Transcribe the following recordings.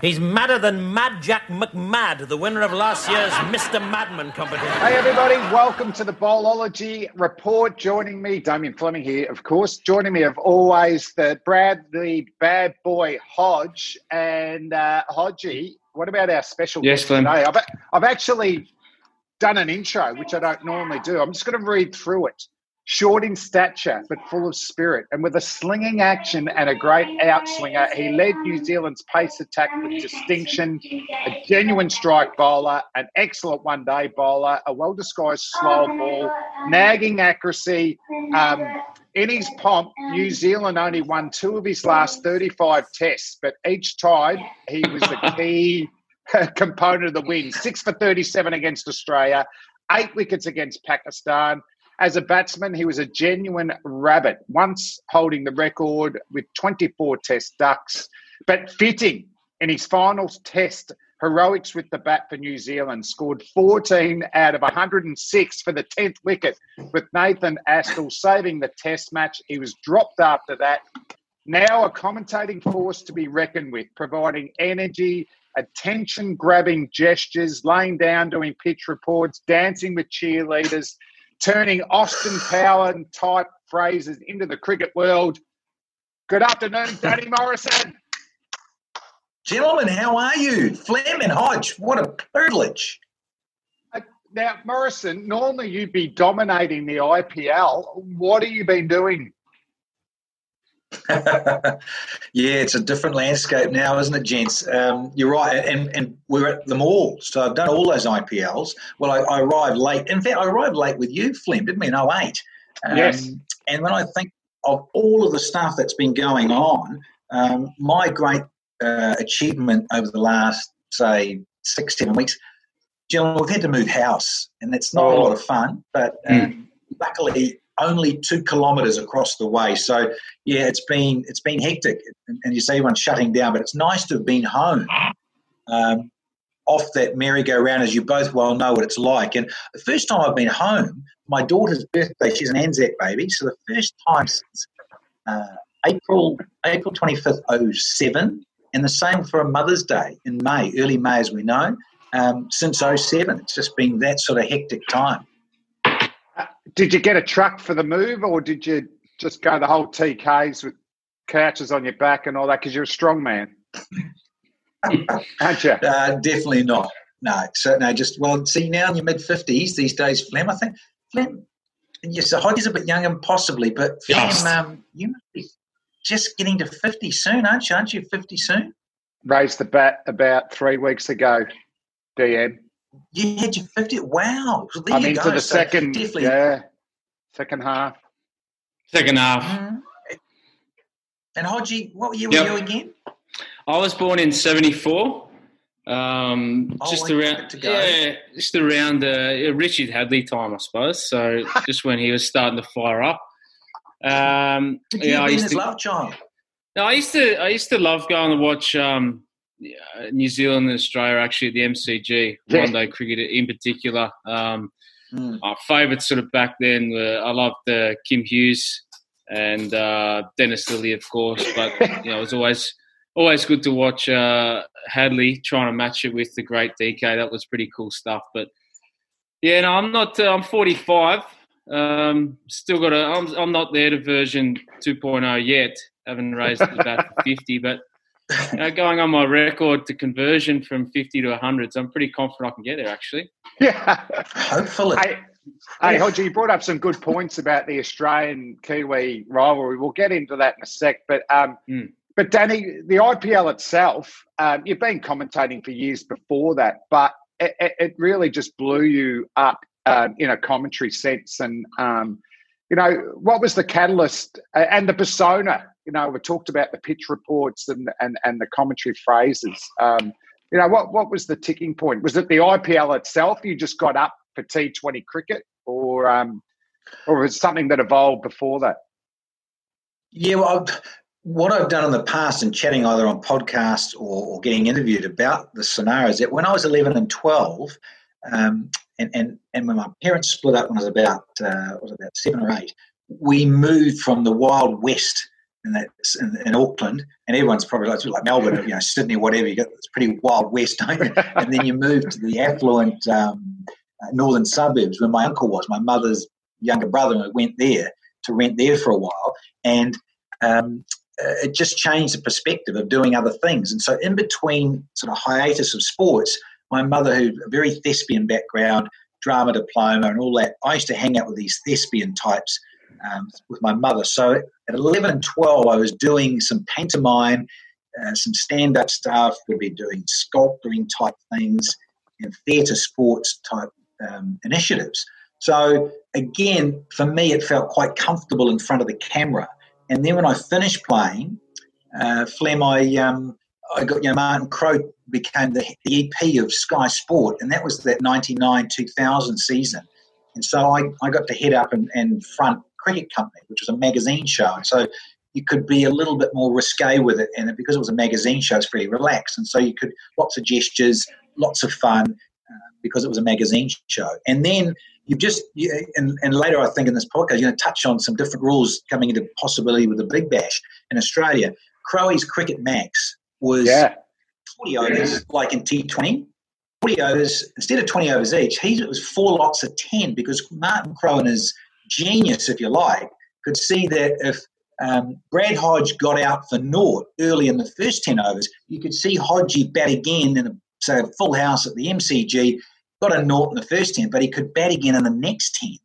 He's madder than Mad Jack McMad, the winner of last year's Mr. Madman competition. Hey, everybody, welcome to the Bowlology Report. Joining me, Damien Fleming here, of course. Joining me, of always, Brad the Bradley bad boy Hodge. And uh, Hodgie, what about our special yes, guest today? I've, I've actually done an intro, which I don't normally do. I'm just going to read through it short in stature but full of spirit, and with a slinging action and a great outswinger, he led New Zealand's pace attack with distinction. A genuine strike bowler, an excellent one-day bowler, a well-disguised slow ball, nagging accuracy. Um, in his pomp, New Zealand only won two of his last 35 tests, but each time he was the key component of the win. Six for 37 against Australia, eight wickets against Pakistan. As a batsman, he was a genuine rabbit, once holding the record with 24 test ducks, but fitting in his final test heroics with the bat for New Zealand, scored 14 out of 106 for the 10th wicket, with Nathan Astle saving the test match. He was dropped after that. Now a commentating force to be reckoned with, providing energy, attention grabbing gestures, laying down, doing pitch reports, dancing with cheerleaders turning Austin Power type phrases into the cricket world. Good afternoon, Danny Morrison. Gentlemen, how are you? Flem and Hodge, what a privilege. Uh, now, Morrison, normally you'd be dominating the IPL. What have you been doing yeah, it's a different landscape now, isn't it, gents? Um, you're right, and and we're at them all. So I've done all those IPLs. Well, I, I arrived late. In fact, I arrived late with you, Flem, didn't we? In 08. Um, yes. And when I think of all of the stuff that's been going on, um, my great uh, achievement over the last, say, six, seven weeks, gentlemen, we've had to move house, and that's not oh. a lot of fun, but mm. luckily only two kilometres across the way. So yeah, it's been it's been hectic, and you see everyone shutting down. But it's nice to have been home. Um, off that merry-go-round, as you both well know what it's like. And the first time I've been home, my daughter's birthday, she's an Anzac baby, so the first time since uh, April April 25th, 07, and the same for a Mother's Day in May, early May, as we know, um, since 07. It's just been that sort of hectic time. Did you get a truck for the move, or did you just go the whole TKs with couches on your back and all that? Because you're a strong man, aren't you? Uh, definitely not. No, so no. Just well, see now in your mid fifties these days, Flem. I think Flem. Yes, the hockey's a bit young and possibly, but Flem, yes. um, you must be just getting to fifty soon, aren't you? Aren't you fifty soon? Raised the bat about three weeks ago, DM. You had your 50. Wow. So I'm into go. the so second, definitely. yeah, second half. Second half. Mm-hmm. And Hodgie, what year yep. were you again? I was born in 74. Um, oh, just around, yeah, just around uh, Richard Hadlee time, I suppose. So just when he was starting to fire up. Um, Did you yeah, I used his to, love child? No, I used to. I used to love going to watch um, New Zealand and Australia actually the MCG yeah. one day cricket in particular. Um, mm. Our favourites sort of back then were I loved uh, Kim Hughes and uh, Dennis Lillee, of course, but you know it was always always good to watch uh, Hadlee trying to match it with the great DK. That was pretty cool stuff. But yeah, no, I'm not. Uh, I'm 45. Um, still got a. I'm, I'm not there to version 2.0 yet. Haven't raised the bat for 50, but you know, going on my record to conversion from 50 to 100, so I'm pretty confident I can get there actually. Yeah. Hopefully. Hey, Hey, Hodgie, you brought up some good points about the Australian Kiwi rivalry. We'll get into that in a sec. But um, mm. but Danny, the IPL itself, um, you've been commentating for years before that, but it, it really just blew you up um, in a commentary sense. And um, you know, what was the catalyst uh, and the persona? You know, we talked about the pitch reports and and, and the commentary phrases. Um, you know, what what was the ticking point? Was it the IPL itself? You just got up for T Twenty cricket, or um, or was it something that evolved before that? Yeah, well, what I've done in the past and chatting either on podcasts or, or, getting interviewed about the scenarios that when I was 11 and 12, um, and, and, and when my parents split up when I was about uh, was about seven or eight, we moved from the Wild West in, that's in, in Auckland, and everyone's probably like, like Melbourne, you know, Sydney, whatever. You got it's pretty Wild West, don't you? and then you move to the affluent um, northern suburbs where my uncle was, my mother's younger brother, and went there to rent there for a while, and um, uh, it just changed the perspective of doing other things. And so, in between sort of hiatus of sports, my mother, who a very thespian background, drama diploma, and all that, I used to hang out with these thespian types um, with my mother. So at 11 and 12, I was doing some pantomime, uh, some stand up stuff, we'd be doing sculpting type things and theatre sports type um, initiatives. So again, for me, it felt quite comfortable in front of the camera. And then when I finished playing, uh, Flem, I, um, I got, you know, Martin Crowe became the, EP of Sky Sport, and that was that 99 2000 season. And so I, I got to head up and, and front Cricket Company, which was a magazine show. And so you could be a little bit more risque with it. And because it was a magazine show, it's pretty relaxed. And so you could, lots of gestures, lots of fun uh, because it was a magazine show. And then you just, you, and, and later I think in this podcast, you're going to touch on some different rules coming into possibility with the Big Bash in Australia. Crowe's Cricket Max was yeah. 40 overs, yeah. like in T20. 40 overs, instead of 20 overs each, he, it was four lots of 10 because Martin Crowe and his genius, if you like, could see that if um, Brad Hodge got out for naught early in the first 10 overs, you could see Hodgie bat again in a, a full house at the MCG, got a naught in the first 10, but he could bat again in the next 10.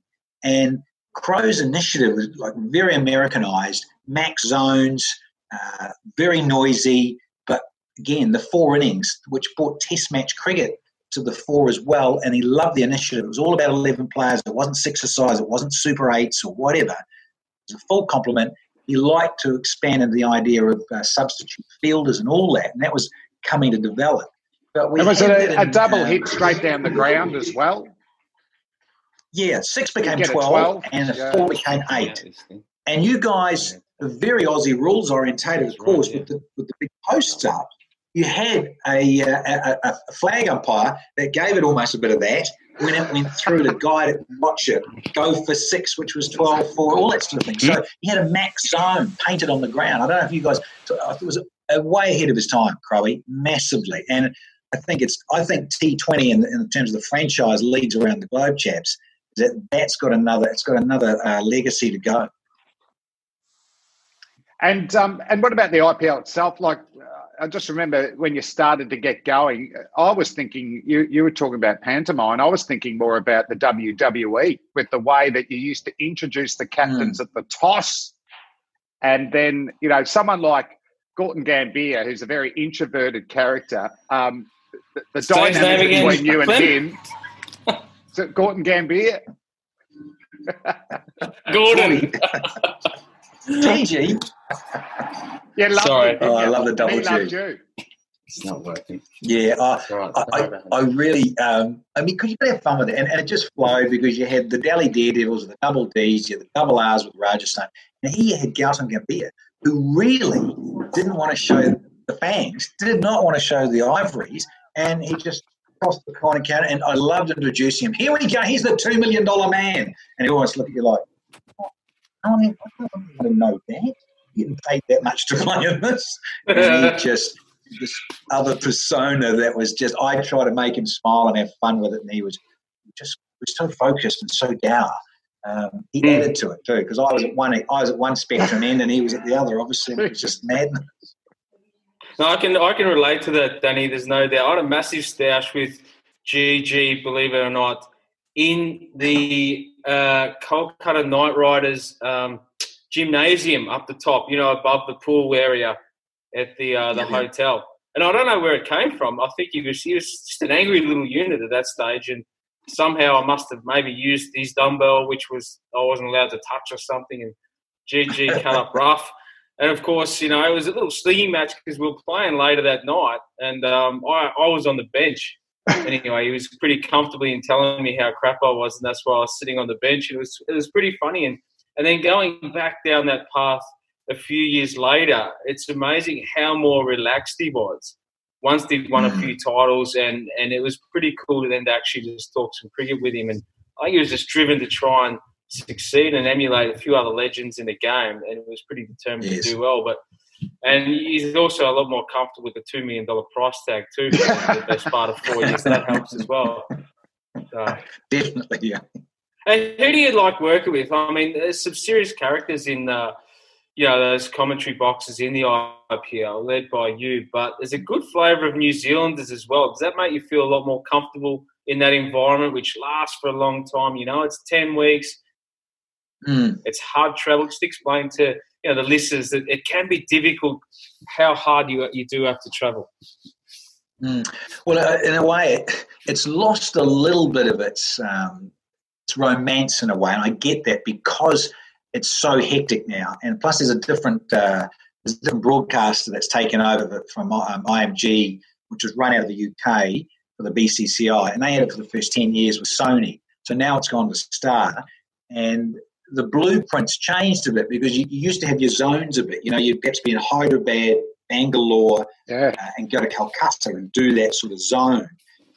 And Crowe's initiative was like very Americanized, max zones, uh, very noisy, but again, the four innings, which brought test match cricket to the fore as well, and he loved the initiative. It was all about 11 players. It wasn't six or size, it wasn't super eights or whatever. It was a full complement. He liked to expand into the idea of uh, substitute fielders and all that, and that was coming to develop. But we and was it a, a double uh, hit straight down the ground as well? Yeah, six became 12, 12, and yeah. four became eight. And you guys, the very Aussie rules orientated, of course, with the with the big posts up you had a, a, a, flag umpire that gave it almost a bit of that when it went through to guide it watch it go for six, which was 12 for all that sort of thing. So he had a max zone painted on the ground. I don't know if you guys, it was way ahead of his time, Crowe, massively. And I think it's, I think T20 in, in terms of the franchise leagues around the globe, chaps, that that's got another, it's got another uh, legacy to go. And um, and what about the IPL itself? Like I just remember when you started to get going, I was thinking you, you were talking about pantomime. I was thinking more about the WWE with the way that you used to introduce the captains mm. at the toss. And then, you know, someone like Gorton Gambier, who's a very introverted character, um, the, the dynamic between you and him. Is it Gautam Gambhir? Gordon. TG. Yeah, love Sorry. Oh, I love the double G. You. It's not working. Yeah, I, right. I, I, I, really, um, I mean, because you could have fun with it, and, and, it just flowed because you had the Delhi Daredevils, the double Ds, you had the double Rs with Rajasthan, and here you had Gautam Gambhir, who really didn't want to show the fangs, did not want to show the ivories, and he just crossed the corner counter, and I loved introducing him. Here we go, he's the two million dollar man, and he always look at you like, oh, I mean, I don't even know that getting paid that much to play in this. And he just this other persona that was just I try to make him smile and have fun with it, and he was just was so focused and so dour. Um, he mm. added to it too because I was at one I was at one spectrum end and he was at the other. Obviously, it was just madness. No, I can I can relate to that, Danny. There's no doubt. I had a massive stash with GG, believe it or not, in the uh, Kolkata Knight Riders um, gymnasium up the top, you know, above the pool area at the uh, the yeah, hotel. And I don't know where it came from. I think he was he was just an angry little unit at that stage, and somehow I must have maybe used his dumbbell, which was I wasn't allowed to touch or something, and GG cut up rough. And of course, you know, it was a little slinging match because we were playing later that night, and um, I, I was on the bench. anyway, he was pretty comfortably in telling me how crap I was, and that's why I was sitting on the bench. It was it was pretty funny, and and then going back down that path a few years later, it's amazing how more relaxed he was. Once he won a few mm. titles, and and it was pretty cool to then to actually just talk some cricket with him, and I think he was just driven to try and succeed and emulate a few other legends in the game, and was pretty determined yes. to do well. But and he's also a lot more comfortable with the two million dollar price tag too for the best part of four years. That helps as well. So. Definitely, yeah. And who do you like working with? I mean, there's some serious characters in, uh, you know, those commentary boxes in the IPL, led by you. But there's a good flavour of New Zealanders as well. Does that make you feel a lot more comfortable in that environment, which lasts for a long time? You know, it's ten weeks Mm. It's hard travel. Just explain to you know the listeners that it can be difficult how hard you you do have to travel. Mm. Well, uh, in a way, it, it's lost a little bit of its um, its romance in a way, and I get that because it's so hectic now. And plus, there's a different uh, there's a different broadcaster that's taken over from um, IMG, which was run out of the UK for the BCCI, and they had it for the first ten years with Sony. So now it's gone to Star, and the blueprints changed a bit because you, you, used to have your zones a bit. You know, you'd perhaps be in Hyderabad, Bangalore, yeah. uh, and go to Calcutta and do that sort of zone.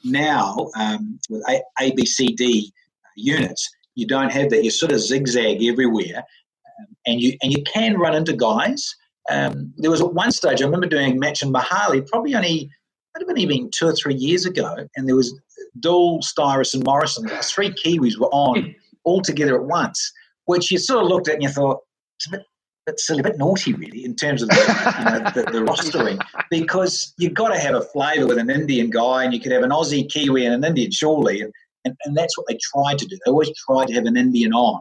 Now, um, with A, A, B, C, D units, you don't have that. You sort of zigzag everywhere, um, and you and you can run into guys. Um, there was at one stage I remember doing a match in Mohali, probably only might have been even two or three years ago, and there was Doull, Styris, and Morrison. Three Kiwis were on all together at once which you sort of looked at and you thought, it's a bit, bit silly, a bit naughty, really, in terms of the, you know, the, the rostering, because you've got to have a flavour with an Indian guy, and you could have an Aussie, Kiwi, and an Indian, surely. And, and, and that's what they tried to do. They always tried to have an Indian on,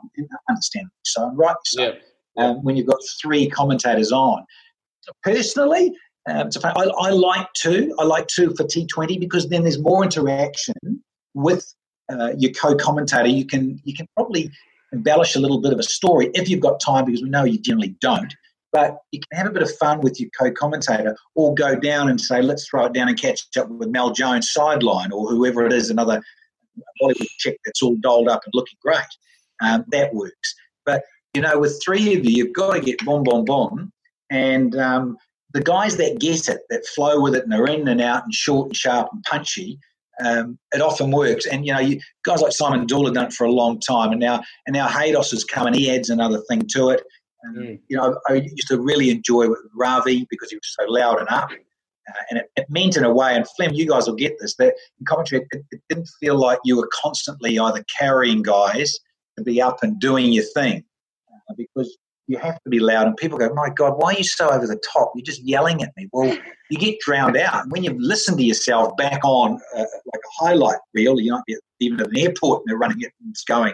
understandably so, right? So, yeah. um, when you've got three commentators on. Personally, um, I, I, like two. I like two for T20 because then there's more interaction with uh, your co-commentator. You can you can probably embellish a little bit of a story if you've got time, because we know you generally don't. But you can have a bit of fun with your co-commentator, or go down and say, "Let's throw it down and catch up with Mel Jones sideline, or whoever it is, another Bollywood chick that's all dolled up and looking great." Um, that works. But you know, with three of you, you've got to get boom, boom, boom, and um, the guys that get it, that flow with it, and are in and out and short and sharp and punchy, um, it often works. And you know, you, guys like Simon Doull have done it for a long time, and now and now Haydos has come and he adds another thing to it. And, mm. You know, I used to really enjoy with Ravi because he was so loud and up. Uh, and it, it, meant in a way, and Flem, you guys will get this, that in commentary, it, it, didn't feel like you were constantly either carrying guys to be up and doing your thing. Uh, because you have to be loud. And people go, my God, why are you so over the top? You're just yelling at me. Well, you get drowned out. When you listen to yourself back on uh, like a highlight reel, you might be even at an airport and they're running it and it's going,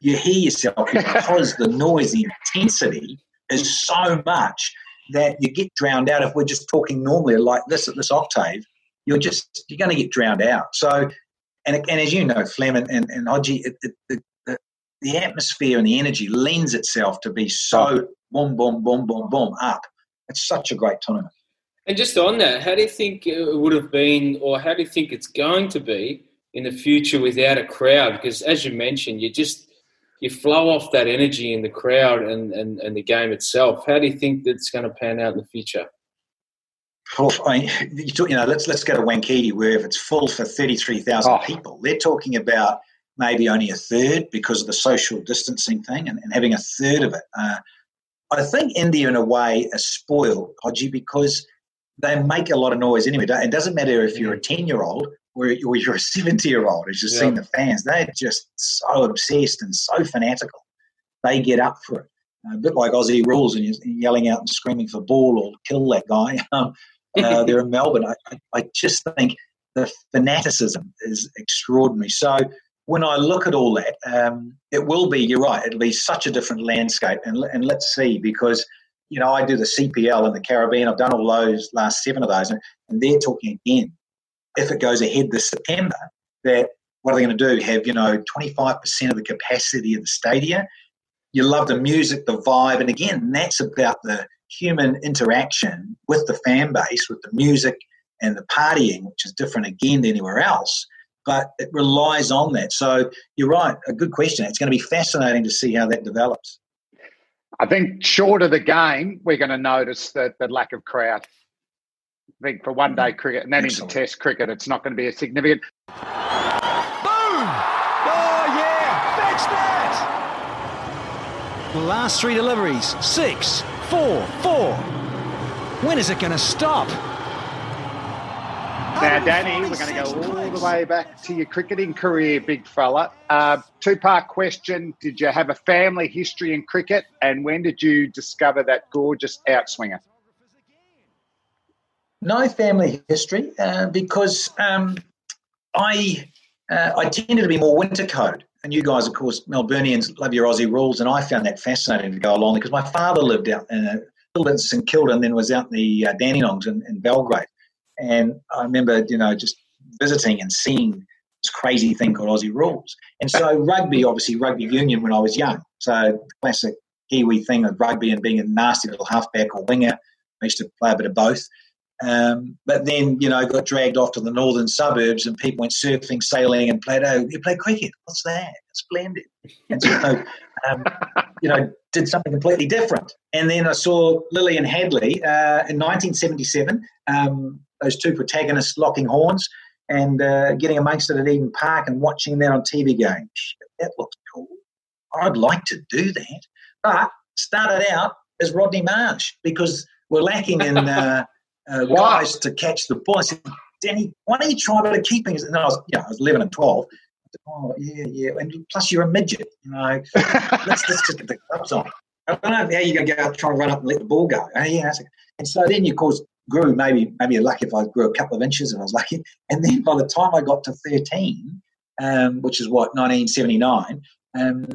you hear yourself because the noise, the intensity is so much that you get drowned out. If we're just talking normally like this at this octave, you're just, you're going to get drowned out. So, and, and as you know, Flem and, and, and Hodgie, it, it, the atmosphere and the energy lends itself to be so boom, boom, boom, boom, boom up. It's such a great tournament. And just on that, how do you think it would have been, or how do you think it's going to be in the future without a crowd? Because as you mentioned, you just you flow off that energy in the crowd and, and, and the game itself. How do you think that's going to pan out in the future? Oh, I mean, you know, let's let's go to Wankhede, where if it's full for thirty three thousand oh. people, they're talking about maybe only a third because of the social distancing thing and, and having a third of it. Uh, I think India, in a way, is spoiled, Hodgie, because they make a lot of noise anyway. It doesn't matter if you're a 10 year old or, you're a 70 year old, as you've yeah. seen the fans, they're just so obsessed and so fanatical. They get up for it. A bit like Aussie rules and you're yelling out and screaming for ball or kill that guy. Um, uh, they're in Melbourne. I, I just think the fanaticism is extraordinary. So when I look at all that, um, it will be, you're right, it'll be such a different landscape. And, and let's see, because, you know, I do the CPL in the Caribbean. I've done all those last seven of those, and, and they're talking again. If it goes ahead this September, that what are they going to do? Have, you know, 25% of the capacity of the stadia? You love the music, the vibe. And again, that's about the human interaction with the fan base, with the music and the partying, which is different again than anywhere else but it relies on that. So you're right, a good question. It's going to be fascinating to see how that develops. I think short of the game, we're going to notice that the lack of crowd. I think for one day cricket and then Excellent. into test cricket, it's not going to be a significant. Boom! Oh, yeah, that's that! The last three deliveries six, four, four. When is it going to stop? Now, Danny, we're going to go all the way back to your cricketing career, big fella. Uh, Two part question Did you have a family history in cricket? And when did you discover that gorgeous outswinger? No family history uh, because um, I, uh, I tended to be more winter code. And you guys, of course, Melburnians love your Aussie rules. And I found that fascinating to go along because my father lived out in a little bit St Kilda and then was out in the uh, Dandenongs in, in Belgrave. And I remember, you know, just visiting and seeing this crazy thing called Aussie rules. And so rugby, obviously rugby union when I was young. So classic Kiwi thing of rugby and being a nasty little halfback or winger. I used to play a bit of both. Um, but then, you know, got dragged off to the northern suburbs and people went surfing, sailing and played, oh, you play cricket. What's that? It's splendid. And so, um, you know, did something completely different. And then I saw Lillee and Hadlee uh, in 1977. Um, those two protagonists locking horns and uh, getting amongst it at Eden Park and watching that on TV going, that looks cool. I'd like to do that. But started out as Rodney Marsh because we're lacking in uh, uh, guys to catch the ball. I said, Danny, why don't you try a bit of keeping? And I was, you know, I was 11 and 12. Said, oh, yeah, yeah. And plus, you're a midget. You know, let's, let's just get the gloves on. I don't know how you're going to go out try and run up and let the ball go. Oh, yeah. And so then, of course, grew maybe maybe lucky if I grew a couple of inches and I was lucky. And then by the time I got to 13, um, which is what 1979, um,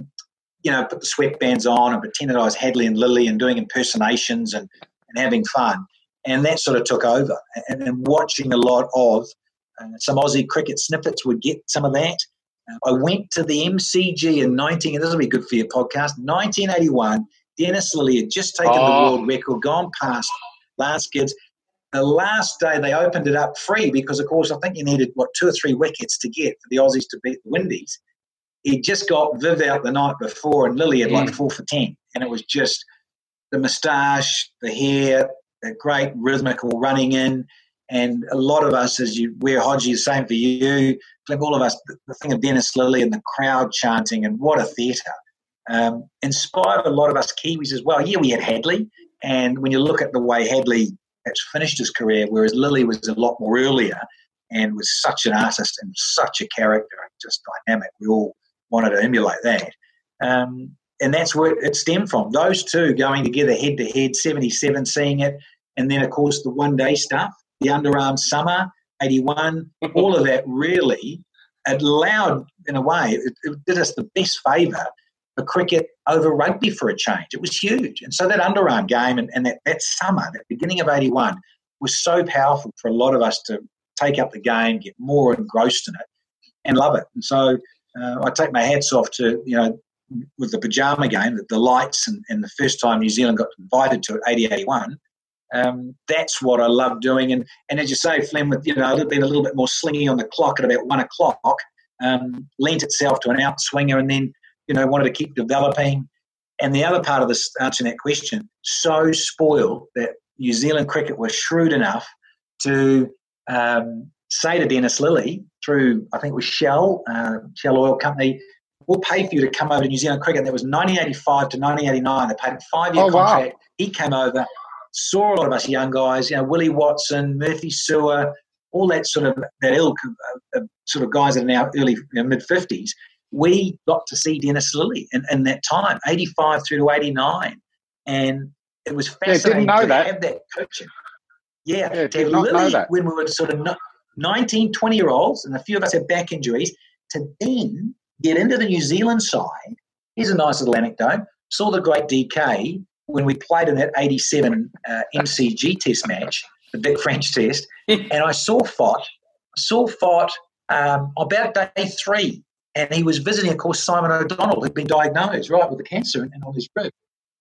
you know, put the sweatbands on and pretended I was Hadlee and Lillee and doing impersonations and, and having fun. And that sort of took over. And, and watching a lot of uh, some Aussie cricket snippets would get some of that. Uh, I went to the MCG in 19, and this will be good for your podcast, 1981. Dennis Lillee had just taken oh. the world record, gone past Lance Gibbs the last day they opened it up free because, of course, I think you needed, what, two or three wickets to get for the Aussies to beat the Windies. He just got Viv out the night before, and Lillee had like mm. four for 10. And it was just the moustache, the hair, the great rhythmical running in. And a lot of us, as you wear Hodgie, same for you, like all of us, the thing of Dennis Lillee and the crowd chanting, and what a theatre. Um, inspired a lot of us Kiwis as well. Yeah, we had Hadlee, and when you look at the way Hadlee perhaps finished his career, whereas Lillee was a lot more earlier and was such an artist and such a character and just dynamic. We all wanted to emulate that. Um, and that's where it stemmed from. Those two going together head to head, 77 seeing it. And then, of course, the one day stuff, the underarm summer, 81, all of that really allowed, in a way, it, it did us the best favour for cricket over rugby for a change. It was huge. And so that underarm game and, and that, that summer, that beginning of 81, was so powerful for a lot of us to take up the game, get more engrossed in it, and love it. And so uh, I take my hats off to, you know, with the pajama game, the, the lights, and, and, the first time New Zealand got invited to it, 80 81. Um, that's what I love doing. And, and as you say, Flem, with you know, being a little bit more slingy on the clock at about one o'clock, um, lent itself to an outswinger and then you know, wanted to keep developing. And the other part of this answering that question, so spoiled that New Zealand cricket was shrewd enough to um, say to Dennis Lillee through, I think it was Shell, uh, Shell Oil Company, we'll pay for you to come over to New Zealand cricket. That was 1985 to 1989. They paid a five-year oh, contract. Wow. He came over, saw a lot of us young guys, you know, Willie Watson, Murphy Su'A, all that sort of that ilk of, of sort of guys that are now early you know, mid 50s we got to see Dennis Lillee in, in that time, 85 through to 89. And it was fascinating yeah, to that. have that coaching. Yeah, yeah to have Lillee when we were sort of 19, 20 year olds, and a few of us had back injuries, to then get into the New Zealand side. Here's a nice little anecdote. Saw the great DK when we played in that 87 uh, MCG test match, the big French test, and I saw Fott, saw Fott um, about day three, and he was visiting, of course, Simon O'Donnell, who'd been diagnosed, right, with the cancer and on his rib.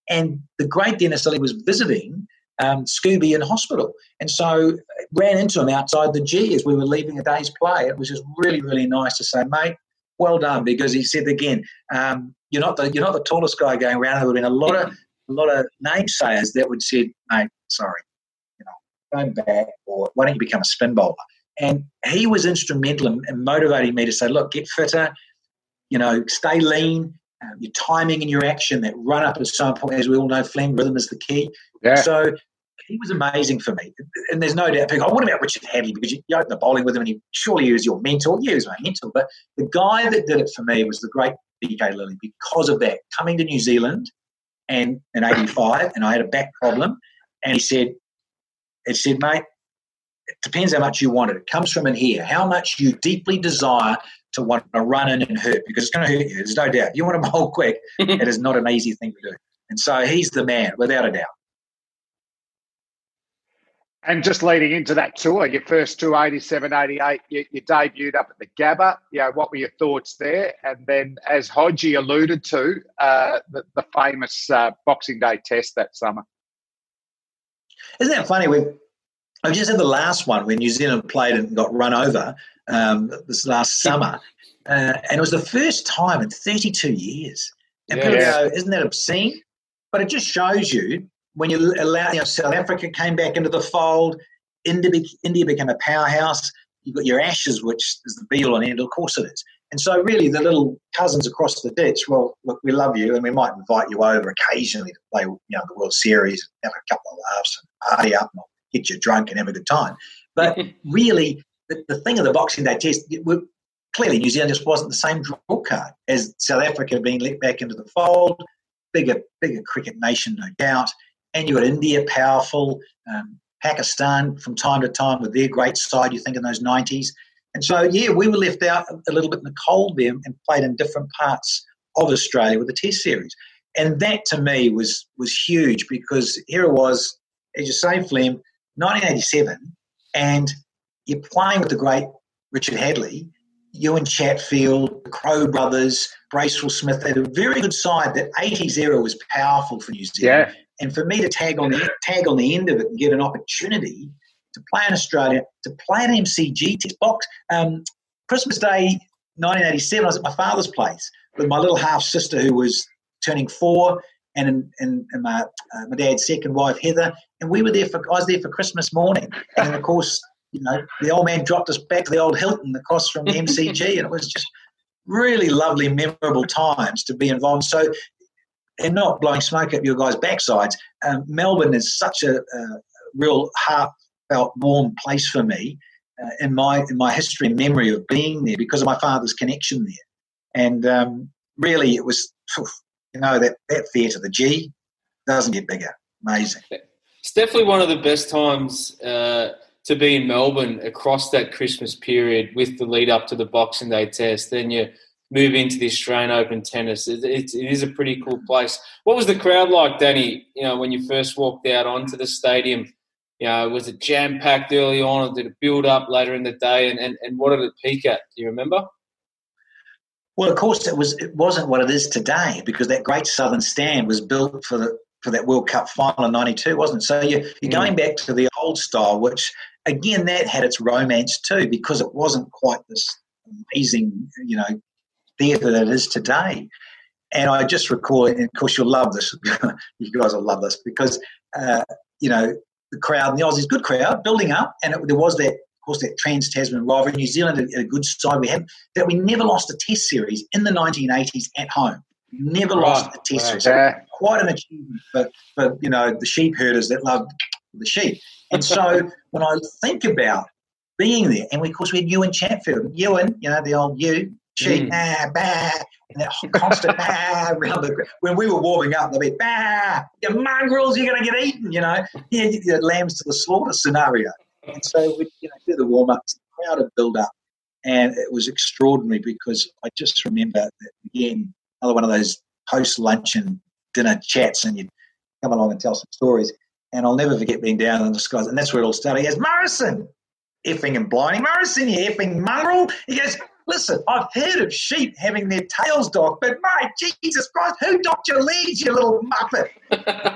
And the great Dennis Lillee was visiting um, Scooby in hospital. And so ran into him outside the G as we were leaving a day's play. It was just really, really nice to say, mate, well done, because he said again, um, you're not the you're not the tallest guy going around. There would have been a lot of a lot of namesayers that would say, mate, sorry, you know, go back, or why don't you become a spin bowler? And he was instrumental in, in motivating me to say, look, get fitter, you know, stay lean, uh, your timing and your action, that run up is so important. As we all know, Flem, rhythm is the key. Yeah. So he was amazing for me. And there's no doubt people, oh, what about Richard Hadlee? Because you, you opened the bowling with him and he surely he was your mentor. Yeah, he was my mentor. But the guy that did it for me was the great DK Lillee because of that. Coming to New Zealand and in 85, and I had a back problem. And he said, it said, mate, it depends how much you want it. It comes from in here. How much you deeply desire to want to run in and hurt because it's going to hurt you. There's no doubt. If you want to bowl quick, it is not an easy thing to do. And so he's the man, without a doubt. And just leading into that tour, your first tour, 87, 88, you, you, debuted up at the Gabba. You know, what were your thoughts there? And then, as Hodgie alluded to, uh, the, the, famous uh, Boxing Day test that summer. Isn't that funny? We've I just had the last one when New Zealand played and got run over um, this last summer, uh, and it was the first time in 32 years. And yeah, people go, "Isn't that obscene?" But it just shows you when you allow, you know, South Africa came back into the fold, India, India became a powerhouse. You've got your Ashes, which is the be all and end. Of course, it is. And so, really, the little cousins across the ditch, well, look, we love you, and we might invite you over occasionally to play, you know, the World Series, have a couple of laughs and party up, and get you drunk and have a good time. But really, the, the thing of the Boxing Day test, clearly New Zealand just wasn't the same draw card as South Africa being let back into the fold. Bigger, bigger cricket nation, no doubt. And you got India powerful, um, Pakistan from time to time with their great side. You think in those nineties, and so yeah, we were left out a little bit in the cold there and played in different parts of Australia with the Test series. And that to me was was huge because here it was, as you say, Flem, 1987, and you're playing with the great Richard Hadlee, Ewen Chatfield, the Crowe brothers, Bracewell Smith. They had a very good side. That 80s era was powerful for New Zealand. Yeah. And for me to tag on the tag on the end of it and get an opportunity to play in Australia, to play an MCG test box. Um, Christmas Day 1987, I was at my father's place with my little half sister who was turning four, and, and, and my, uh, my dad's second wife Heather, and we were there for I was there for Christmas morning, and of course, you know, the old man dropped us back to the old Hilton across from the MCG, and it was just really lovely, memorable times to be involved. So, and not blowing smoke up your guys' backsides, um, Melbourne is such a, a, real heartfelt, warm place for me uh, in my in my history and memory of being there because of my father's connection there, and um, really, it was you know, that, that theatre, the G, doesn't get bigger. Amazing. It's definitely one of the best times uh, to be in Melbourne across that Christmas period with the lead up to the Boxing Day test. Then you move into the Australian Open tennis. It, it, it is a pretty cool place. What was the crowd like, Danny, you know, when you first walked out onto the stadium? You know, was it jam packed early on or did it build up later in the day? And, and, and what did it peak at? Do you remember? Well, of course, it was. It wasn't what it is today because that great Southern Stand was built for the for that World Cup final in '92, wasn't it? So you're, you're mm. going back to the old style, which again that had its romance too because it wasn't quite this amazing, you know, theatre that it is today. And I just recall, and of course you'll love this. you guys will love this because uh, you know the crowd, and the Aussies, good crowd, building up, and it, there was that of course, that trans Tasman rivalry. New Zealand had a good side. We had that we never lost a Test series in the 1980s at home. Never right. lost a Test series. So quite an achievement for, for you know the sheep herders that loved the sheep. And so when I think about being there, and we, of course we had Ewen Chatfield, Ewan, you know the old you mm. ah, bah, and that constant bah around the when we were warming up, they'd be bah, you mongrels, you're going to get eaten, you know, yeah, lambs to the slaughter scenario. And so we you know, do the warm ups, crowd would build up. And it was extraordinary because I just remember that again, another one of those post luncheon dinner chats, and you'd come along and tell some stories. And I'll never forget being down in the skies, and that's where it all started. He goes, Morrison, effing and blinding, Morrison, you effing mongrel. He goes, Listen, I've heard of sheep having their tails docked, but my Jesus Christ, who docked your legs, you little muppet?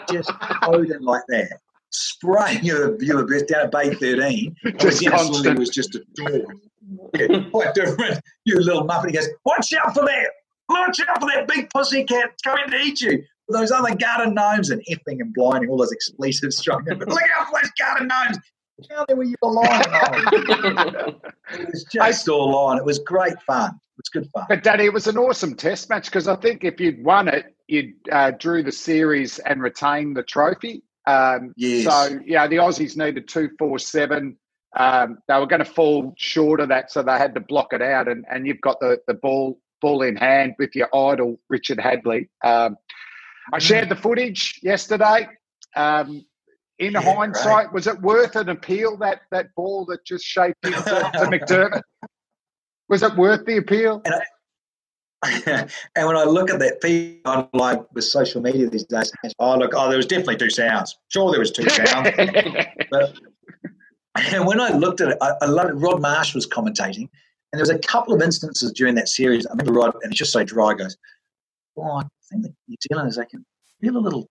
Just owed like that. Spraying your viewer burst down at Bay 13. Just It was just a door. Quite different. You little muppet. He goes, Watch out for that. Watch out for that big pussy cat coming to eat you. Those other garden gnomes and effing and blinding, all those expletives strung in. But look out for those garden gnomes. How there were you alone? it was just all on. It was great fun. It was good fun. But Danny, it was an awesome test match because I think if you'd won it, you'd uh, drew the series and retained the trophy. Um, yes. So yeah, the Aussies needed two, four, seven. Um, they were going to fall short of that, so they had to block it out. And, and you've got the, the ball ball in hand with your idol Richard Hadlee. Um, I shared the footage yesterday. Um, in yeah, hindsight, right. was it worth an appeal that that ball that just shaped into to McDermott? Was it worth the appeal? And, I, and, when I look at that feed like with social media these days, oh look, oh there was definitely two sounds. Sure, there was two sounds. but and when I looked at it, I, I love it. Rod Marsh was commentating, and there was a couple of instances during that series. I remember Rod, and it's just so dry. Goes, oh, I think the New Zealanders they can feel a little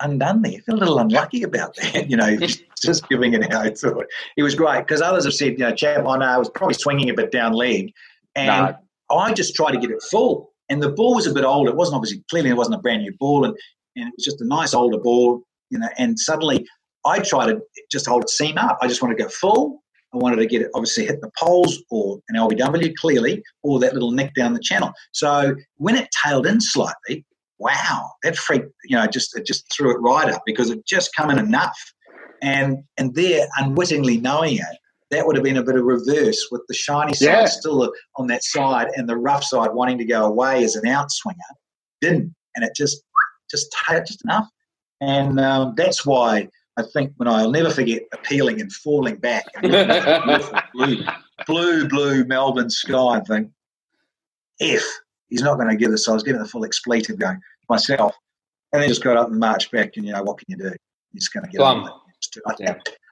undone there. I feel a little unlucky about that, you know, just giving it how I thought. It was great because others have said, you know, chap, I know I was probably swinging a bit down leg. And no. I just tried to get it full. And the ball was a bit old. It wasn't obviously, clearly, it wasn't a brand new ball. And, and it was just a nice older ball, you know. And suddenly I tried to just hold it seam up. I just wanted to go full. I wanted to get it, obviously, hit the poles or an LBW clearly, or that little nick down the channel. So when it tailed in slightly, wow, that freaked, you know, just it just threw it right up because it just come in enough. And and there, unwittingly knowing it, that would have been a bit of reverse with the shiny side yeah. still on that side and the rough side wanting to go away as an outswinger. Didn't. And it just just just enough. And um, that's why I think when I'll never forget appealing and falling back and blue, blue, blue Melbourne sky and think, F, he's not going to give us. So I was giving the full expletive going myself, and then just got up and marched back. And you know, what can you do? You're just going to get on. I think,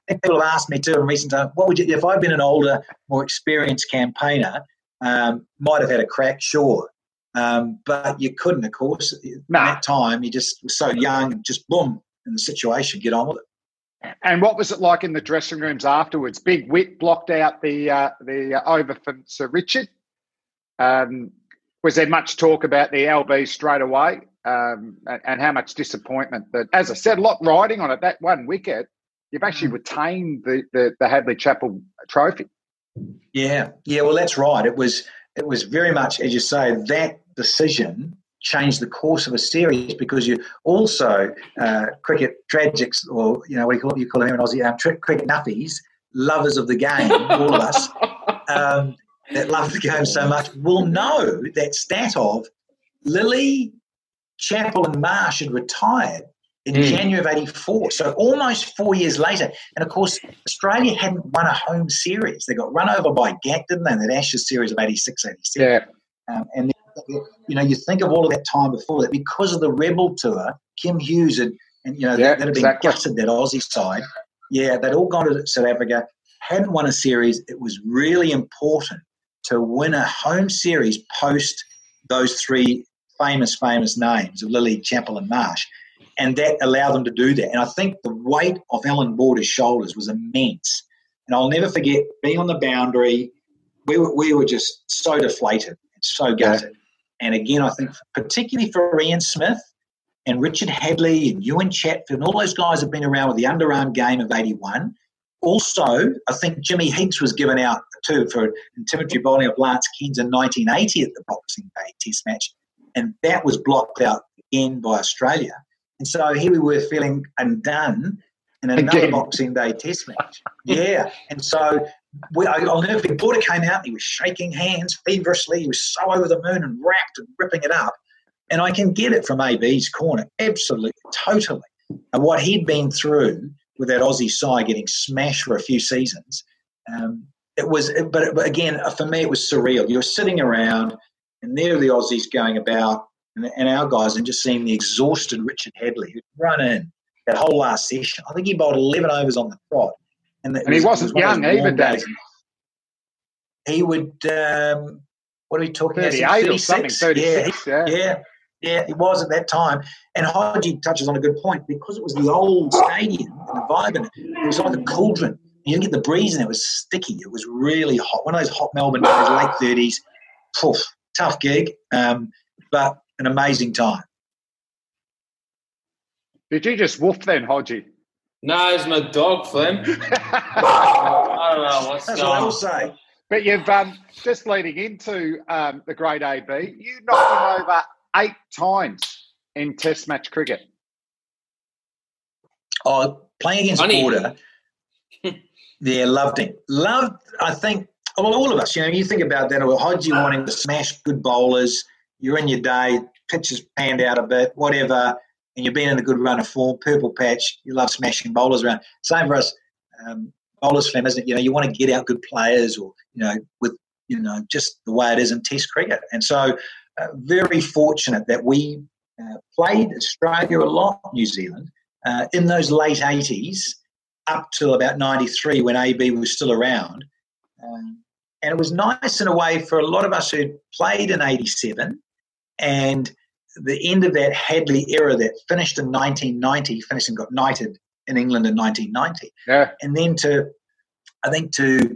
yeah. people have asked me too in recent time, what would you, if I'd been an older, more experienced campaigner, um, might have had a crack, sure. Um, but you couldn't, of course. Nah. At that time, you just were so young, just boom, in the situation, get on with it. And what was it like in the dressing rooms afterwards? Big Whit blocked out the uh, the uh, over for Sir Richard. Um, was there much talk about the LB straight away um, and, and, how much disappointment that, as I said, a lot riding on it. That one wicket, you've actually mm. retained the, the, the Hadlee Chappell trophy. Yeah, yeah. Well, that's right. It was it was very much, as you say, that decision changed the course of a series because you also uh, cricket tragics or you know what do you call it? You call them in Aussie um, cricket nuffies, lovers of the game, all of us. Um, that love the game so much will know that stat of Lillee, Chappell, and Marsh had retired in mm. January of 84. So almost four years later. And of course, Australia hadn't won a home series. They got run over by GAC, didn't they? That Ashes series of 86, 87. Yeah. Um, and, you know, you think of all of that time before that because of the Rebel Tour, Kim Hughes had, and, you know, yeah, that, that had been exactly. gutted, that Aussie side. Yeah, they'd all gone to South Africa, hadn't won a series. It was really important to win a home series post those three famous, famous names of Lillee, Chappell, and Marsh. And that allowed them to do that. And I think the weight of Allan Border's shoulders was immense. And I'll never forget being on the boundary. We were, we were just so deflated and so gutted. Yeah. And again, I think particularly for Ian Smith and Richard Hadlee and Ewen Chatfield and all those guys have been around with the underarm game of 81 also, I think Jimmy Higgs was given out too for intimidatory bowling of Lance Cairns in 1980 at the Boxing Day Test match, and that was blocked out again by Australia. And so here we were feeling undone in another again. Boxing Day Test match. yeah, and so we, I'll never forget. Border came out. He was shaking hands feverishly. He was so over the moon and wrapped and ripping it up. And I can get it from AB's corner, absolutely, totally. And what he'd been through with that Aussie side getting smashed for a few seasons, um, it was, but, but again, for me, it was surreal. You were sitting around, and there are the Aussies going about, and, and our guys, and just seeing the exhausted Richard Hadlee who'd run in that whole last session. I think he bowled 11 overs on the trot. And, and was, he wasn't was young either, Dave. He would, um, what are we talking 38 about? 36? or something, 36, yeah, yeah. yeah. Yeah, it was at that time. And Hodgie touches on a good point because it was the old stadium and the vibe and it. It was like a cauldron. You didn't get the breeze and it was sticky. It was really hot. One of those hot Melbourne days, late 30s. Poof, tough gig, um, but an amazing time. Did you just woof then, Hodgie? No, it's my dog, Flem. I don't know what's That's going what I'll say. But you've um, just leading into um, the great AB, you knocked him over eight times in Test match cricket. Oh, playing against Funny. Border, yeah, loved him. Loved, I think, well, all of us, you know, you think about that, or Hodgie wanting to smash good bowlers, you're in your day, pitches panned out a bit, whatever, and you've been in a good run of form, purple patch, you love smashing bowlers around. Same for us, um, bowlers, Flem, isn't it? You know, you want to get out good players or, you know, with, you know, just the way it is in Test cricket. And so, uh, very fortunate that we uh, played Australia a lot, New Zealand, uh, in those late 80s up till about 93 when AB was still around. Um, and it was nice in a way for a lot of us who played in 87 and the end of that Hadlee era that finished in 1990, finished and got knighted in England in 1990. Yeah. And then to, I think to,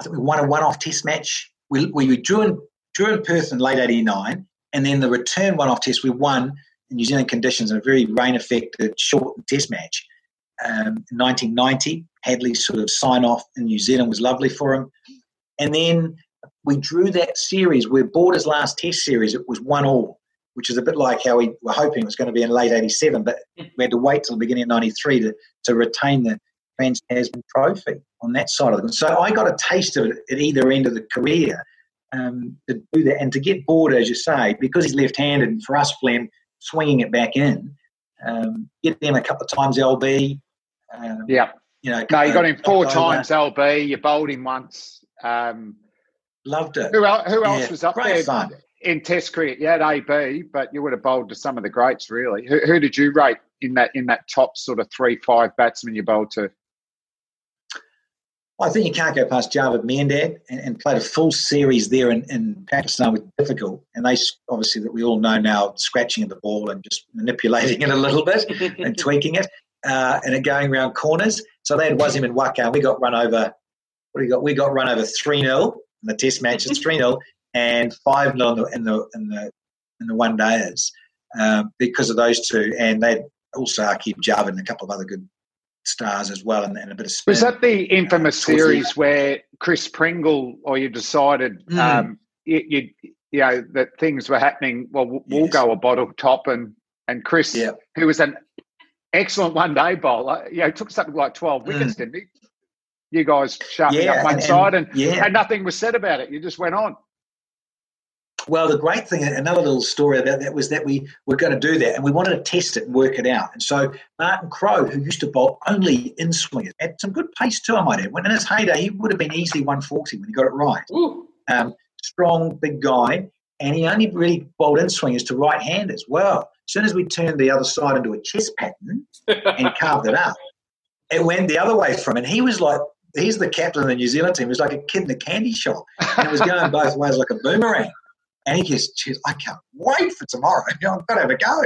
I think we won a one-off test match. We, we drew in, drew in Perth in late 89 and then the return one-off test we won in New Zealand conditions in a very rain-affected short test match um, in 1990. Hadlee's sort of sign off in New Zealand was lovely for him. And then we drew that series where Border's last test series, it was one all, which is a bit like how we were hoping it was going to be in late 87, but we had to wait till the beginning of 93 to, to retain the Trans Tasman trophy on that side of it. So I got a taste of it at either end of the career um, to do that and to get bored, as you say, because he's left handed, and for us, Flem, swinging it back in, um, get them a couple of times LB, um, yeah. You know, no, you got him four times LB. You bowled him once. Um, Loved it. Who, else, who else was up there fun. in Test cricket? Yeah, had AB, but you would have bowled to some of the greats, really. Who, who did you rate in that in that top sort of three five batsmen you bowled to? I think you can't go past Javed Miandad and, and played a full series there in, in Pakistan was difficult. And they obviously that we all know now scratching at the ball and just manipulating it a little bit and tweaking it uh, and it going around corners. So they had Wasim and Waqar. We got run over. What do we got? We got run over three 0 in the Test matches, three 0 and five 0 in the in the in the, in the one days um, because of those two. And they also Aqib Javed and a couple of other good stars as well, and, and a bit of spin. Was that the infamous uh, series where Chris Pringle, or you decided mm. um, you, you, you know that things were happening? Well, we'll yes. go a bottle top, and and Chris, yeah. who was an excellent one day bowler. You know, took something like 12 wickets, mm. didn't he? You guys sharpening yeah, up one and, side and, yeah. and nothing was said about it. You just went on. Well, the great thing, another little story about that was that we were going to do that and we wanted to test it and work it out. And so Martin Crowe, who used to bowl only in swingers, had some good pace too, I might add. When in his heyday, he would have been easily 140 when he got it right. Um, strong, big guy. And he only really bowled in swingers to right handers. Well, as soon as we turned the other side into a chess pattern and carved it up, it went the other way from. And he was like, he's the captain of the New Zealand team. He was like a kid in a candy shop, and it was going both ways like a boomerang. And he goes, "Geez, I can't wait for tomorrow. You know, I've got to have a go."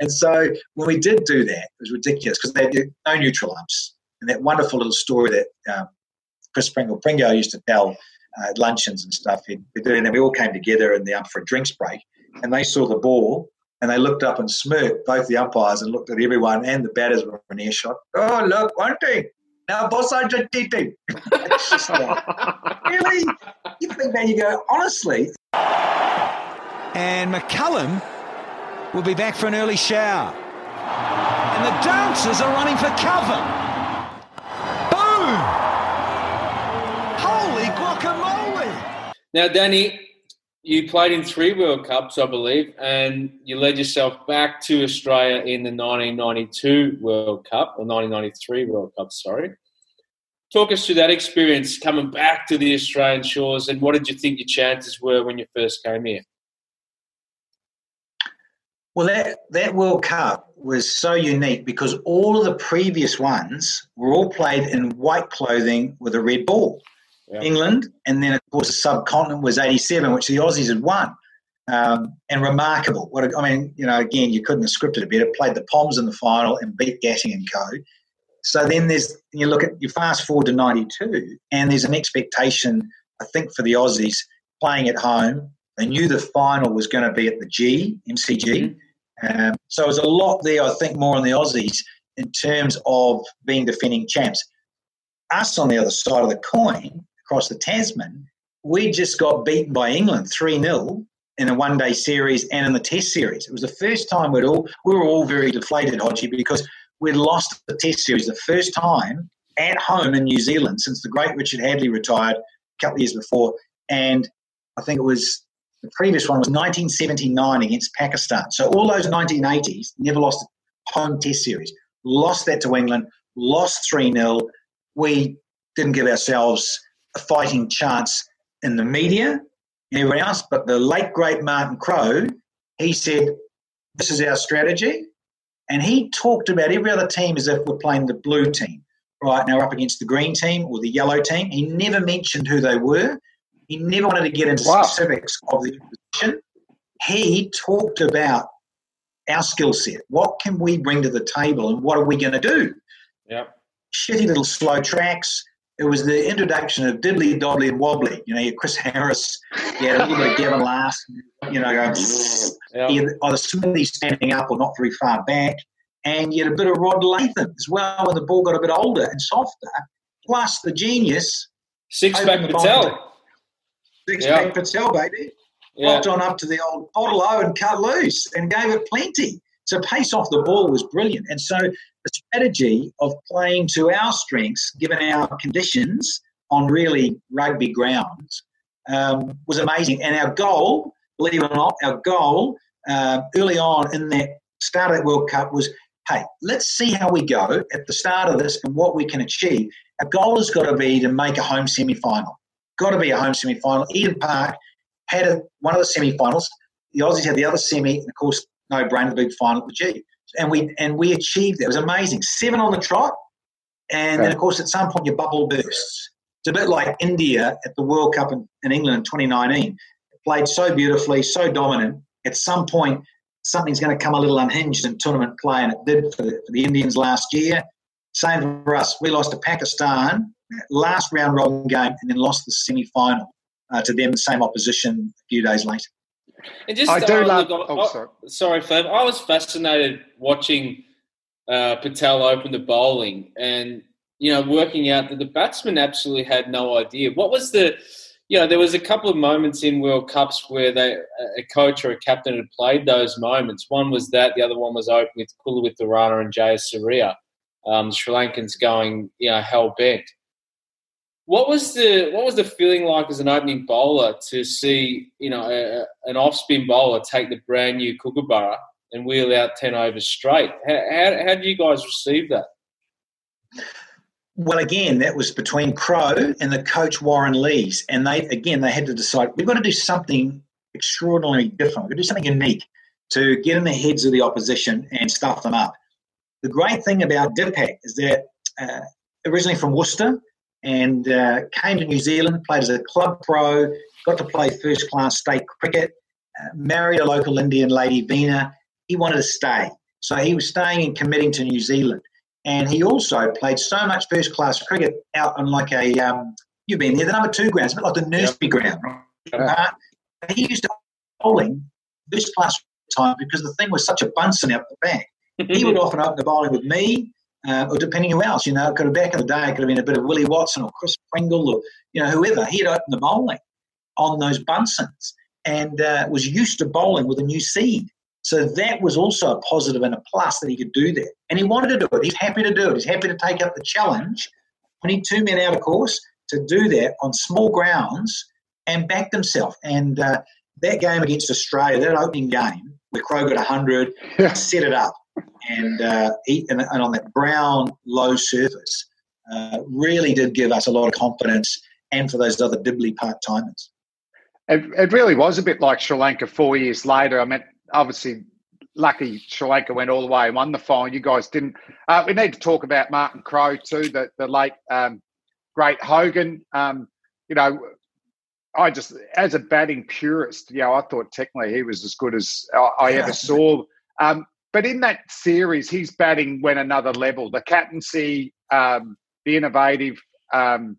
And so when we did do that, it was ridiculous because they had no neutral umps. And that wonderful little story that um, Chris Pringle Pringo used to tell uh, at luncheons and stuff. He'd and then we all came together in the ump for a drinks break, and they saw the ball and they looked up and smirked, both the umpires, and looked at everyone, and the batters were in earshot. Oh, look, one thing. Now, boss Argentina. it's just like, really? You think that you go, honestly. And McCullum will be back for an early shower. And the dancers are running for cover. Boom! Holy guacamole! Now, Danny, you played in three World Cups, I believe, and you led yourself back to Australia in the 1992 World Cup, or 1993 World Cup, sorry. talk us through that experience coming back to the Australian shores, and what did you think your chances were when you first came here? Well, that, that World Cup was so unique because all of the previous ones were all played in white clothing with a red ball. Yep. England, and then of course the subcontinent was '87, which the Aussies had won, um, and remarkable. What I mean, you know, again, you couldn't have scripted it better. Played the Poms in the final and beat Gatting and Co. So then there's you look at you fast forward to '92, and there's an expectation, I think, for the Aussies playing at home. They knew the final was going to be at the G MCG. Mm-hmm um, so there's a lot there, I think, more on the Aussies in terms of being defending champs. Us on the other side of the coin, across the Tasman, we just got beaten by England 3 0 in a one day series and in the test series. It was the first time we'd all, we were all very deflated, Hodgie, because we'd lost the test series the first time at home in New Zealand since the great Richard Hadlee retired a couple of years before. And I think it was the previous one was 1979 against Pakistan. So all those 1980s never lost a home test series. Lost that to England, lost 3 0. We didn't give ourselves a fighting chance in the media and everyone else. But the late, great Martin Crowe, he said, This is our strategy. And he talked about every other team as if we're playing the blue team. Right now, we're up against the green team or the yellow team. He never mentioned who they were. He never wanted to get into wow. specifics of the position. He talked about our skill set. What can we bring to the table and what are we going to do? Yep. Shitty little slow tracks. It was the introduction of diddly doddly and wobbly. You know, you Chris Harris, you had a little bit of Gavin Larsen, you know, going, yep. either smoothly standing up or not very far back. And you had a bit of Rod Latham as well when the ball got a bit older and softer. Plus the genius. Six back Patel. Six yep. pack Patel, baby. Popped on up to the old bottle O and cut loose and gave it plenty. So pace off the ball was brilliant. And so the strategy of playing to our strengths, given our conditions on really rugby grounds, um, was amazing. And our goal, believe it or not, our goal uh, early on in that start of that World Cup was, hey, let's see how we go at the start of this and what we can achieve. Our goal has got to be to make a home semi-final got to be a home semi final. Eden Park had a, one of the semi finals. The Aussies had the other semi, and of course, no brainer, the big final at the G. And we and we achieved it. It was amazing. Seven on the trot, and then of course at some point your bubble bursts. It's a bit like India at the World Cup in, in England in 2019. It played so beautifully, so dominant. At some point, something's going to come a little unhinged in tournament play, and it did for the, for the Indians last year. Same for us. We lost to Pakistan last round robin game and then lost the semi final uh, to them, the same opposition a few days later. And just, I do uh, love. Look, oh, sorry. sorry, Fab. I was fascinated watching uh, Patel open the bowling and you know working out that the batsman absolutely had no idea what was the. You know, there was a couple of moments in World Cups where they, a coach or a captain had played those moments. One was that, the other one was open with Kaluwitharana and Jayasuriya. Um, Sri Lankans going, you know, hell bent. What was the what was the feeling like as an opening bowler to see you know a, an off spin bowler take the brand new Kookaburra and wheel out ten overs straight? How, how, how did you guys receive that? Well, again, that was between Crowe and the coach Warren Lees, and they again they had to decide we've got to do something extraordinarily different. We've got to do something unique to get in the heads of the opposition and stuff them up. The great thing about Dipak is that uh, originally from Worcester, and uh, came to New Zealand, played as a club pro, got to play first class state cricket, uh, married a local Indian lady, Veena. He wanted to stay. So he was staying and committing to New Zealand. And he also played so much first class cricket out on like a, um, you've been there, the number two ground, it's a bit like the nursery yep. ground. Right? Uh, he used to bowling first class time because the thing was such a Bunsen out the back. he would often open the bowling with me uh, or depending who else. You know, it could have back in the day, it could have been a bit of Willie Watson or Chris Pringle or you know whoever. He'd open the bowling on those Bunsens and uh, was used to bowling with a new seed. So that was also a positive and a plus that he could do that. And he wanted to do it. He's happy to do it. He's happy to take up the challenge. We need two men out of course to do that on small grounds and backed himself. And uh, that game against Australia, that opening game where Crowe got 100, yeah. set it up and, uh, he, and, and, on that brown low surface, uh, really did give us a lot of confidence and for those other Dibley part timers. It, it really was a bit like Sri Lanka four years later. I mean, obviously, lucky Sri Lanka went all the way and won the final. You guys didn't. Uh, we need to talk about Martin Crowe too, the, the late um, great Hogan. Um, you know, I just, as a batting purist, you know, I thought technically he was as good as I, I ever saw. Um, but in that series, his batting went another level. The captaincy, um, the innovative um,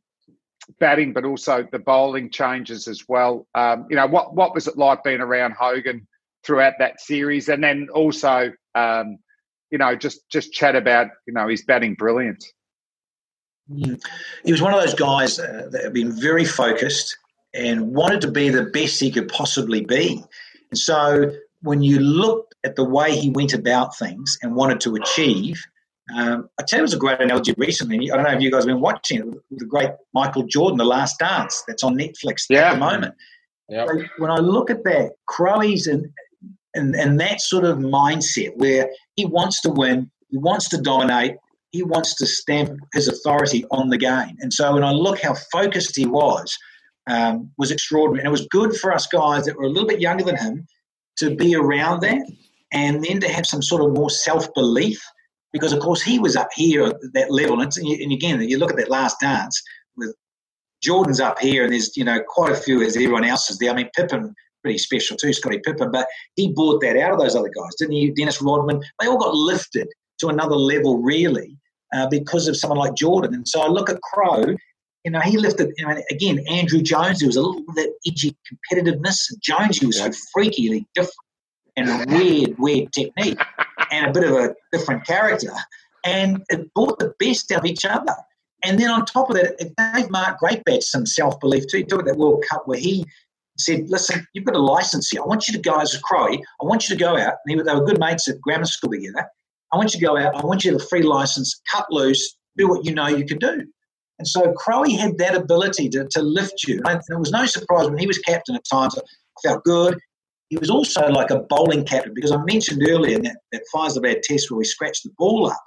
batting, but also the bowling changes as well. Um, you know, what what was it like being around Hogan throughout that series, and then also, um, you know, just just chat about you know his batting brilliance. Mm. He was one of those guys uh, that have been very focused and wanted to be the best he could possibly be. And so when you looked at the way he went about things and wanted to achieve, um, I tell you, it was a great analogy recently. I don't know if you guys have been watching it, the great Michael Jordan, The Last Dance, that's on Netflix yeah. at the moment. Yep. So when I look at that, Crowe's and, and, and that sort of mindset where he wants to win, he wants to dominate, he wants to stamp his authority on the game. And so when I look how focused he was, um, was extraordinary. And it was good for us guys that were a little bit younger than him to be around that and then to have some sort of more self belief because, of course, he was up here at that level. And, and again, you look at that last dance with Jordan's up here, and there's you know quite a few as everyone else is there. I mean, Pippen pretty special too, Scottie Pippen, but he brought that out of those other guys, didn't he? Dennis Rodman, they all got lifted to another level really uh, because of someone like Jordan. And so I look at Crowe you know, he lifted, you know, again, Andrew Jones, there was a little bit edgy competitiveness. Jones, he was so freakily different and a weird, weird technique and a bit of a different character. And it brought the best out of each other. And then on top of that, it gave Mark Greatbatch some self belief too. He took that World Cup where he said, Listen, you've got a license here. I want you to go as a Crowe. I want you to go out. They were good mates at grammar school together. I want you to go out. I want you to have a free license, cut loose, do what you know you can do. And so Crowe had that ability to, to lift you. And it was no surprise when he was captain at times, I felt good. He was also like a bowling captain because I mentioned earlier that, that Faisalabad test where we scratched the ball up.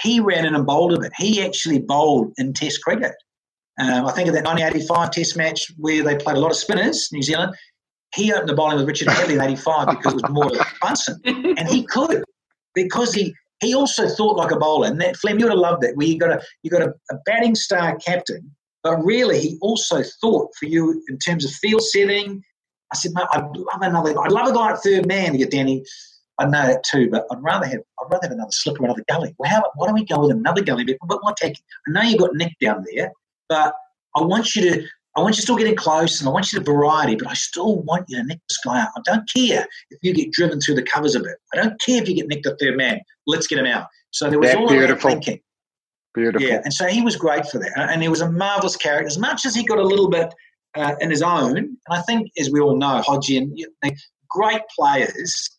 He ran in and bowled a bit. He actually bowled in test cricket. Um, I think of that 1985 test match where they played a lot of spinners, New Zealand. He opened the bowling with Richard Hadlee in 85 because it was more like Bunsen. And he could because he, he also thought like a bowler, and that Flem, you would have loved it, where you got a you got a, a, batting star captain, but really he also thought for you in terms of field setting. I said, mate, I'd love another. I'd love a guy at third man. You get Danny, I know that too, but I'd rather have I'd rather have another slipper, another gully. Well, how, why don't we go with another gully? But, but what take? I know you've got Nick down there, but I want you to I want you to still getting close and I want you to variety, but I still want you to nick this guy out. I don't care if you get driven through the covers a bit. I don't care if you get nicked at third man. Let's get him out. So there was all beautiful. of that thinking. Beautiful. Yeah, and so he was great for that. And he was a marvellous character. As much as he got a little bit uh, in his own, and I think, as we all know, Hodgie and you know, great players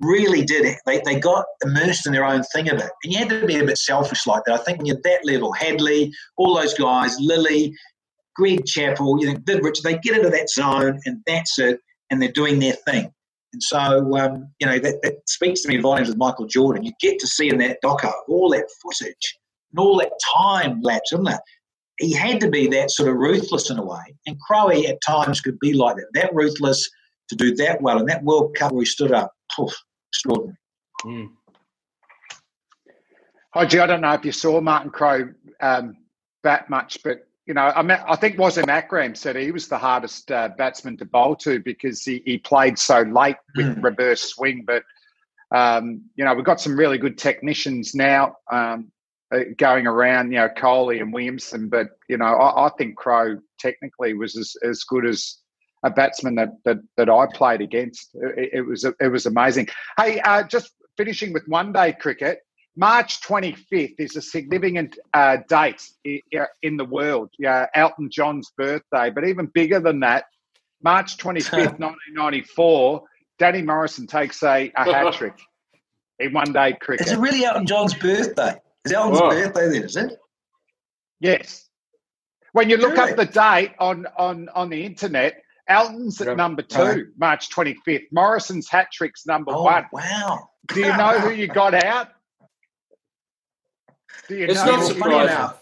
really did. They, they got immersed in their own thing of it. And you had to be a bit selfish like that. I think when you're that level, Hadlee, all those guys, Lillee, Greg Chappell, you know, Rich, they get into that zone and that's it, and they're doing their thing. And so, um, you know, that, that, speaks to me volumes with Michael Jordan. You get to see in that doco all that footage and all that time lapse, isn't it? He had to be that sort of ruthless in a way. And Crowe at times could be like that, that ruthless to do that well. And that World Cup where he stood up, poof, extraordinary. Mm. Hodgie, I don't know if you saw Martin Crowe um, that much, but you know, I, mean, I think Wasim Akram said he was the hardest uh, batsman to bowl to because he, he played so late with mm. reverse swing. But, um, you know, we've got some really good technicians now um, going around, you know, Kohli and Williamson. But, you know, I, I think Crowe technically was as, as good as a batsman that, that, that I played against. It, it was it was amazing. Hey, uh, just finishing with one day cricket. March 25th is a significant uh, date in the world, yeah, Elton John's birthday. But even bigger than that, March 25th, 1994, Danny Morrison takes a, a hat trick in one day cricket. Is it really Elton John's birthday? Elton's Whoa. birthday then, is it? Yes. When you look really? up the date on, on, on the internet, Elton's at number two, right. March 25th. Morrison's hat trick's number oh, one. Wow. Do you know who you got out? Do you know? it's not surprising.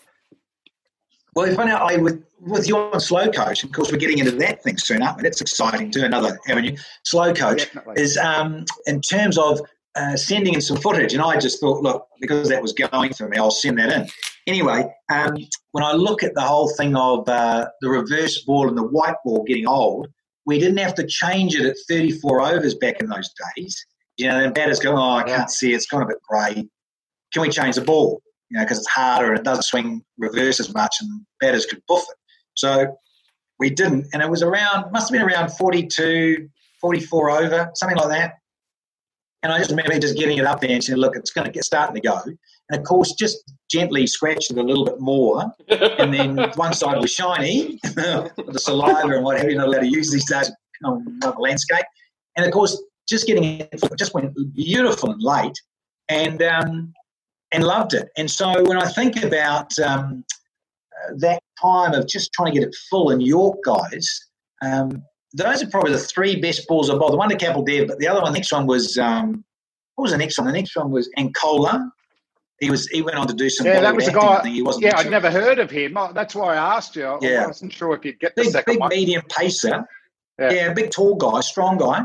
Well, if I I with with your slow coach, of course, we're getting into that thing soon, aren't we? That's exciting too. Another avenue. Slow coach Definitely. is um, in terms of uh, sending in some footage, and I just thought, look, because that was going for me, I'll send that in. Anyway, um, when I look at the whole thing of uh, the reverse ball and the white ball getting old, we didn't have to change it at 34 overs back in those days. You know, and batters go, oh, I can't see, it's gone a bit grey. Can we change the ball? You know, because it's harder and it doesn't swing reverse as much, and batters could buff it. So we didn't, and it was around, must have been around 42, 44 over, something like that. And I just remember just getting it up there and saying, look, it's going to get starting to go. And of course, just gently scratched it a little bit more. and then one side was shiny, the saliva and what have you, not allowed to use these days on the landscape. And of course, just getting it just went beautiful and late and, um, and loved it. And so when I think about um, that time of just trying to get it full in York, guys, um, those are probably the three best balls I bowled. The one to Kapil Dev, but the other one, the next one was um, what was the next one? The next one was Ankola. He was he went on to do some. Yeah, that was a guy. He wasn't. Yeah, I'd never heard of him. That's why I asked you. Yeah. I wasn't sure if you'd get the big, second big one. medium pacer. Yeah. yeah, big tall guy, strong guy.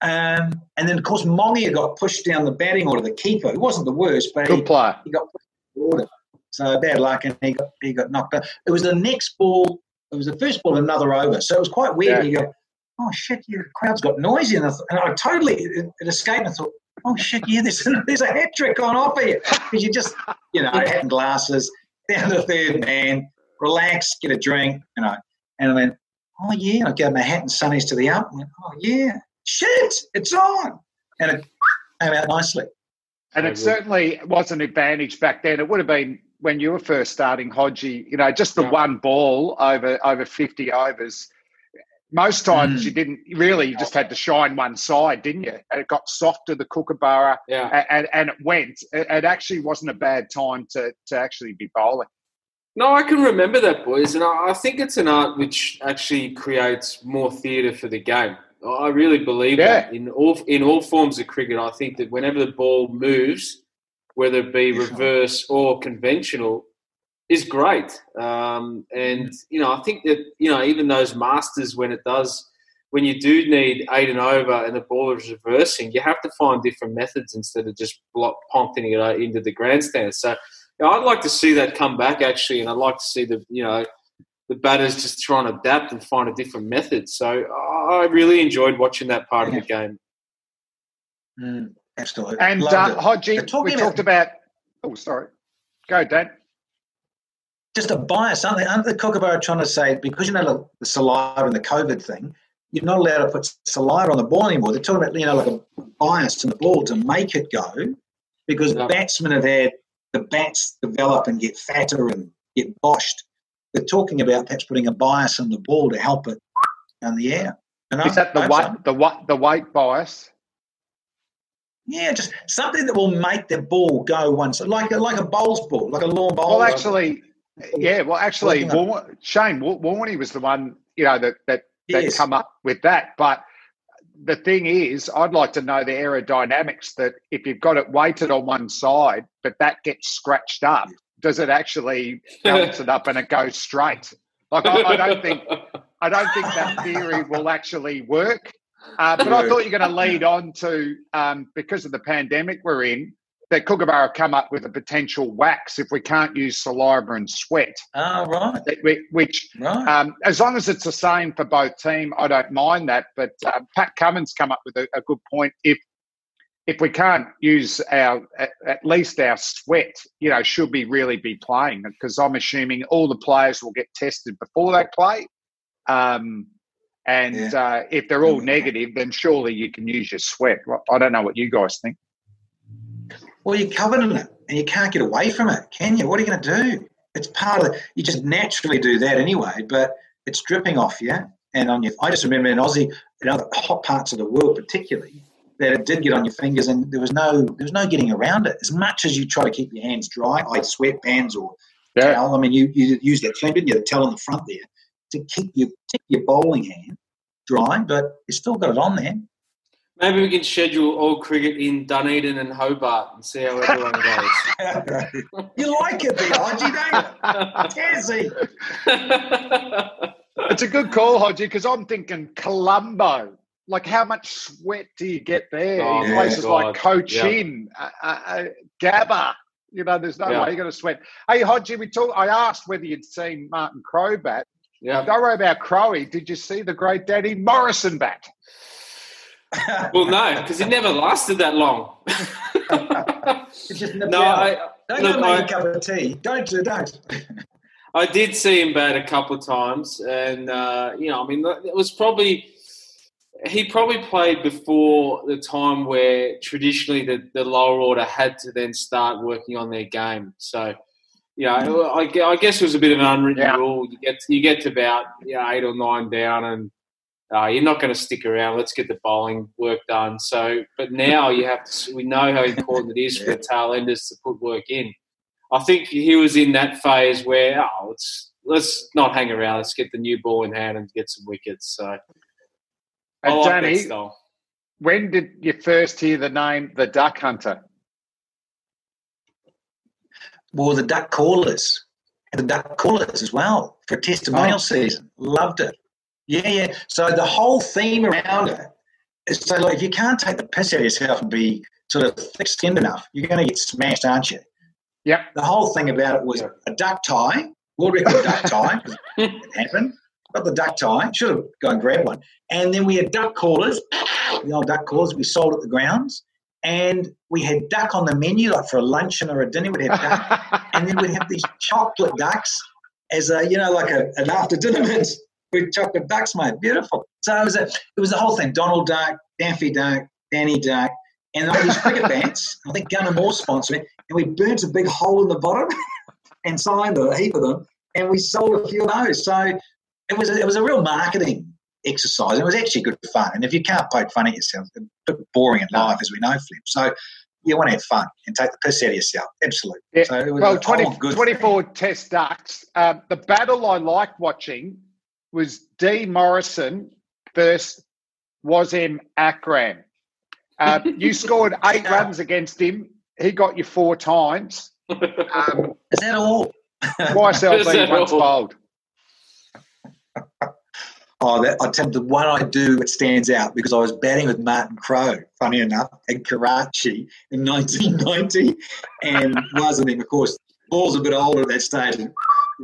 Um, and then of course Mongia got pushed down the batting order. The keeper, he wasn't the worst, but good he, player. He got pushed down the order. So bad luck, and he got he got knocked out. It was the next ball. It was the first ball, another over. So it was quite weird. Yeah. You go, oh shit, your crowd's got noisy, and I, and I totally it, it escaped. And I thought, oh shit, yeah, there's there's a hat trick on offer here because you just you know hat and glasses down the third man, relax, get a drink, you know. And I went, oh yeah, I gave my hat and sunnies to the up. Went, oh yeah, shit, it's on, and it came out nicely. And it certainly was an advantage back then. It would have been when you were first starting, Hodgie. You know, just the yeah. one ball over over fifty overs most times mm. you didn't really, you just had to shine one side, didn't you? And it got soft to the kookaburra yeah. and, and it went. It, it, actually wasn't a bad time to, to actually be bowling. No, I can remember that, boys. And I, I think it's an art which actually creates more theatre for the game. I really believe yeah. that in all in all forms of cricket. I think that whenever the ball moves, whether it be reverse or conventional, is great. Um, and you know, I think that you know even those masters when it does when you do need eight and over and the ball is reversing, you have to find different methods instead of just block pumping it into the grandstand. So you know, I'd like to see that come back actually, and I'd like to see the you know the batters just try and adapt and find a different method. So I really enjoyed watching that part yeah. of the game. Mm, absolutely. And uh, Hodgie, we about- talked about. Oh, sorry. Go, Dan just a bias, aren't they? Aren't the Kookaburra trying to say because you know the saliva and the COVID thing, you're not allowed to put saliva on the ball anymore. They're talking about you know like a bias in the ball to make it go, because yeah. batsmen have had the bats develop and get fatter and get boshed. They're talking about perhaps putting a bias in the ball to help it in the air. And Is that the weight, the weight, the weight bias? Yeah, just something that will make the ball go once, like like a bowls ball, like a lawn bowl. Well, actually, yeah, well, actually, War- Shane Warney was the one you know that that that yes. come up with that. But the thing is, I'd like to know the aerodynamics that if you've got it weighted on one side, but that gets scratched up, does it actually balance it up and it goes straight? Like I, I don't think I don't think that theory will actually work. Uh, but I thought you're going to lead on to um, because of the pandemic we're in that Kookaburra come up with a potential wax if we can't use saliva and sweat. Oh, right. Which, right. Um, as long as it's the same for both team, I don't mind that. But uh, Pat Cummins come up with a, a, good point. If if we can't use our at, at, least our sweat, you know, should be really be playing because I'm assuming all the players will get tested before they play. Um, and yeah. uh, if they're all negative, then surely you can use your sweat. I don't know what you guys think. Well, you're covered in it and you can't get away from it, can you? What are you going to do? It's part of it. You just naturally do that anyway, but it's dripping off you and on your. I just remember in Aussie, in other hot parts of the world, particularly, that it did get on your fingers and there was no there was no getting around it. As much as you try to keep your hands dry, like sweatbands or yeah. towel. I mean, you, you use that term, didn't you? The towel on the front there to keep your keep your bowling hand dry, but you still got it on there. Maybe we can schedule all cricket in Dunedin and Hobart and see how everyone goes. you like it there, Hodgie, don't you? it's a good call, Hodgie, because I'm thinking Colombo. Like, how much sweat do you get there oh, in places God. like Cochin, yeah. uh, uh, Gabba? You know, there's no yeah. way you're going to sweat. Hey, Hodgie, we talk. I asked whether you'd seen Martin Crowe bat. Yeah. Don't worry about Crowe. Did you see the great daddy Morrison bat? Well, no, because it never lasted that long. no, I, don't look, make I, a cup of tea. Don't do don't. I did see him bat a couple of times, and uh, you know, I mean, it was probably he probably played before the time where traditionally the, the lower order had to then start working on their game. So, you know. I, I guess it was a bit of an unwritten yeah. rule. You get to, you get to about you know, eight or nine down, and uh, you're not going to stick around. Let's get the bowling work done. So, but now you have to. We know how important it is for the tail enders to put work in. I think he was in that phase where oh, let's let's not hang around. Let's get the new ball in hand and get some wickets. So, and like Danny, when did you first hear the name the Duck Hunter? Well, the Duck Callers, the Duck Callers as well for testimonial oh. season. Loved it. Yeah, yeah. So the whole theme around it is so like if you can't take the piss out of yourself and be sort of thick-skinned enough, you're going to get smashed, aren't you? Yep. The whole thing about it was a duck tie, world record duck tie. it happened. Got the duck tie. Should have gone and grabbed one. And then we had duck callers, the old duck callers we sold at the grounds. And we had duck on the menu, like for a luncheon or a dinner, we'd have duck. and then we'd have these chocolate ducks as a, you know, like a, an after dinner with chocolate ducks, mate. Beautiful. So it was a, it was the whole thing. Donald Duck, Daffy Duck, Danny Duck, and all these cricket bats. I think Gunner Moore sponsored it, and we burnt a big hole in the bottom and signed a heap of them, and we sold a few of those. So it was a, it was a real marketing exercise. It was actually good fun. And if you can't poke fun at yourself, it's a bit boring in life, as we know, Flip. So you want to have fun and take the piss out of yourself. Absolutely. Yeah. So well, 20, 24 test ducks. Um, the battle I liked watching was D. Morrison versus Wasim Akram. Uh, you scored eight runs against him. He got you four times. Um, Is that all? Twice LB, once bowled. Oh, that, I tell you, the one I do that stands out because I was batting with Martin Crowe, funny enough, in Karachi in 1990. And Wasim, of course, ball's a bit older at that stage,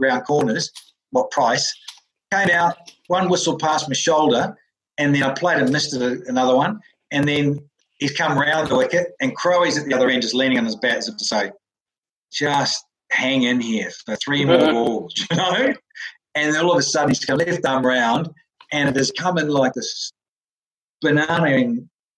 around corners. What price? Came out, one whistle past my shoulder, and then I played and missed another one. And then he's come round the wicket, and Crowe's at the other end just leaning on his bat as if to say, just hang in here for three more balls, you know? And then all of a sudden he's come left arm round, and it has come in like this banana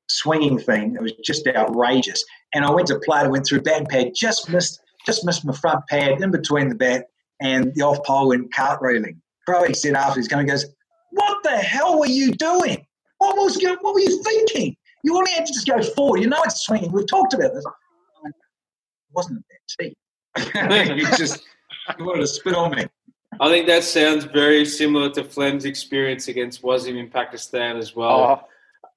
swinging thing. It was just outrageous. And I went to play it, went through bat pad, just missed, just missed my front pad in between the bat, and the off pole went cart reeling. Crowe said after he's going, goes, What the hell were you doing? What was what were you thinking? You only had to just go forward. You know it's swinging. We've talked about this. It wasn't that tea. you just you wanted to spit on me. I think that sounds very similar to Flem's experience against Wasim in Pakistan as well. Oh.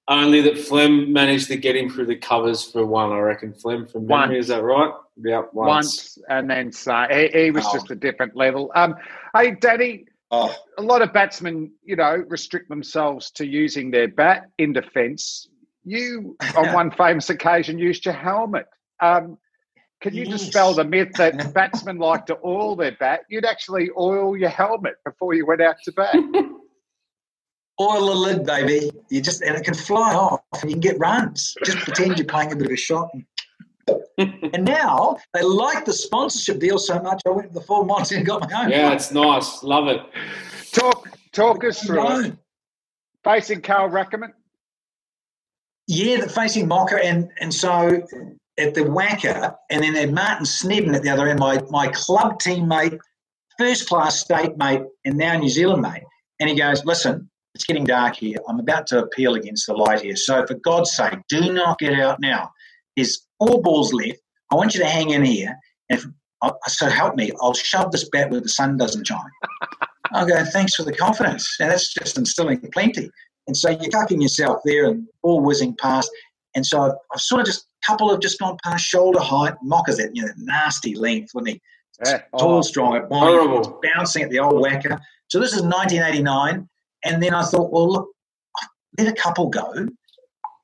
Only that Flem managed to get him through the covers for one, I reckon. Flem from memory, once. is that right? Yeah, once. once and then so he, he was oh. just a different level. Um, hey, Danny, Oh. A lot of batsmen, you know, restrict themselves to using their bat in defence. You, on one famous occasion, used your helmet. Um, can you yes. dispel the myth that batsmen like to oil their bat? You'd actually oil your helmet before you went out to bat. oil the lid, baby. You just and it can fly off, and you can get runs. Just pretend you're playing a bit of a shot and and now they like the sponsorship deal so much. I went to the full Monty and got my own. Yeah, it's nice. Love it. Talk talk us through it. Facing Carl Rackemann. Yeah, the facing Mocker, and and so at the WACA, and then had Martin Snedden at the other end, my my club teammate, first class state mate, and now New Zealand mate. And he goes, "Listen, it's getting dark here. I'm about to appeal against the light here. So for God's sake, do not get out now. There's four balls left. I want you to hang in here. If uh, so, help me. I'll shove this bat where the sun doesn't shine. I go, thanks for the confidence. And that's just instilling plenty. And so you're cucking yourself there and all whizzing past. And so I've, I've sort of just, couple have just gone past shoulder height. Mockers that, you know, nasty length, wasn't he? Yeah. Tall, oh, strong, at horrible. bouncing at the old WACA. So this is 1989. And then I thought, well, look, let a couple go.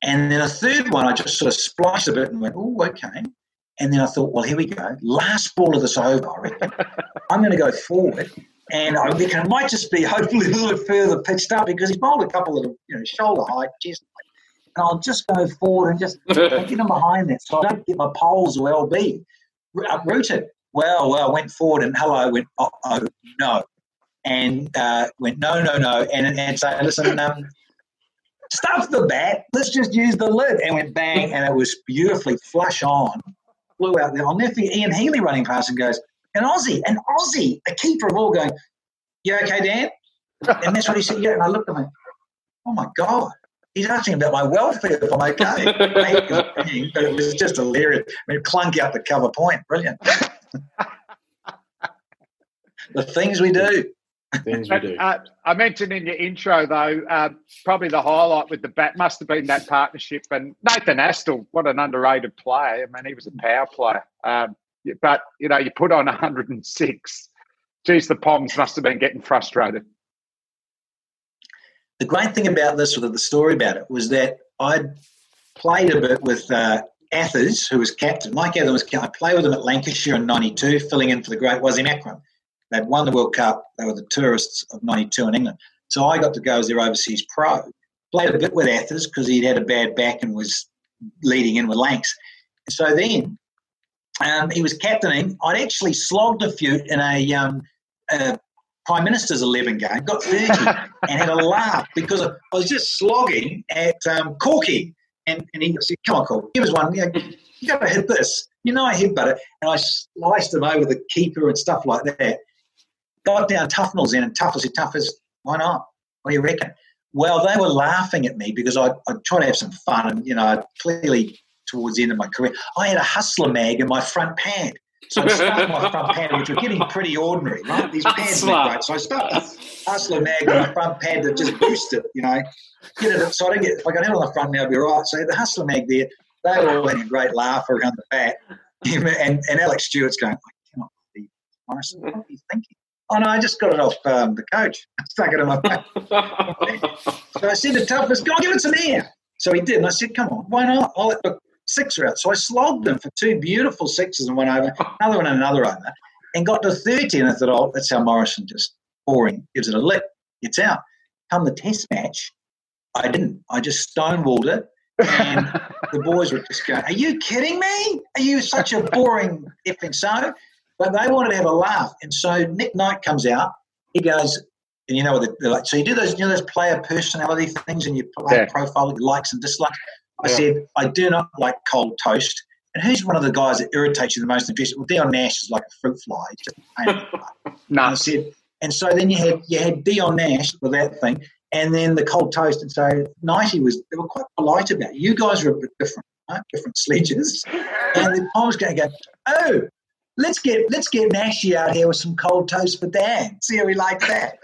And then a third one, I just sort of spliced a bit and went, oh, okay. And then I thought, well, here we go. Last ball of this over, I reckon. I'm going to go forward. And I reckon it might just be hopefully a little bit further pitched up because he's bowled a couple of, you know, shoulder height, chest height. And I'll just go forward and just get him behind that so I don't get my poles or LB uprooted. Well, well, I went forward and hello, went, oh, oh no. And uh, went, no, no, no. And, and so, listen, um, stuff the bat. Let's just use the lid. And went bang, and it was beautifully flush on. Flew out there. I'll never Ian Healy running past and goes, an Aussie, an Aussie, a keeper of all going, You okay, Dan? And that's what he said. Yeah. And I looked at him, Oh my God. He's asking about my welfare if I'm okay. but it was just hilarious. I mean, clunky up the cover point. Brilliant. the things we do things we do. Uh, I mentioned in your intro, though, uh, probably the highlight with the bat must have been that partnership. And Nathan Astle, what an underrated player. I mean, he was a power player. Um, but, you know, you put on 106. Geez, the Poms must have been getting frustrated. The great thing about this, or the story about it, was that I'd played a bit with uh, Athers, who was captain. Mike Athers was captain. I played with him at Lancashire in 92, filling in for the great Wasim Akram. They'd won the World Cup. They were the tourists of 92 in England. So I got to go as their overseas pro. Played a bit with Athers because he'd had a bad back and was leading in with Lanks. So then um, he was captaining. I'd actually slogged a few in a, um, a Prime Minister's 11 game, got 30 and had a laugh because I was just slogging at um, Corky. And, and he said, Come on, Corky, give us one. You, know, you got to hit this. You know, I hit it. And I sliced him over the keeper and stuff like that got down Tufnell's in, and Tufnell said, Tuffers, why not? What do you reckon? Well, they were laughing at me because I, I tried to have some fun, and you know, clearly towards the end of my career, I had a hustler mag in my front pad. So I stuck my front pad, which were getting pretty ordinary, right? These pads are great. So I stuck a hustler mag in my front pad that just boosted, you know. Get it, so I don't get, if I got on the front now, I'd be right. So the hustler mag there, they were all having a great laugh around the bat. and, and Alec Stewart's going, oh, I cannot believe Morrison, what are you thinking? Oh no, I just got it off um, the coach. I stuck it in my back. so I said to toughest, go give it some air. So he did, and I said, come on, why not? I'll let the sixer out. So I slogged him for two beautiful sixes and one over, another one and another over, and got to 30. And I thought, oh, that's how Morrison just boring, gives it a lick, gets out. Come the test match, I didn't. I just stonewalled it. and the boys were just going, Are you kidding me? Are you such a boring effing so? But they wanted to have a laugh. And so Nick Knight comes out. He goes, and you know what they're like. So you do those, you know, those player personality things, and you play yeah. profile likes and dislikes. I yeah. said I do not like cold toast. And who's one of the guys that irritates you the most in dressing? Well, Dion Nash is like a fruit fly. No. I said, and so then you had you had Dion Nash with that thing, and then the cold toast. And so Nighty was they were quite polite about it. You guys are a bit different, right? different sledges. and then I was going to go, oh, let's get let's get Nashy out here with some cold toast for Dan. See how he likes that.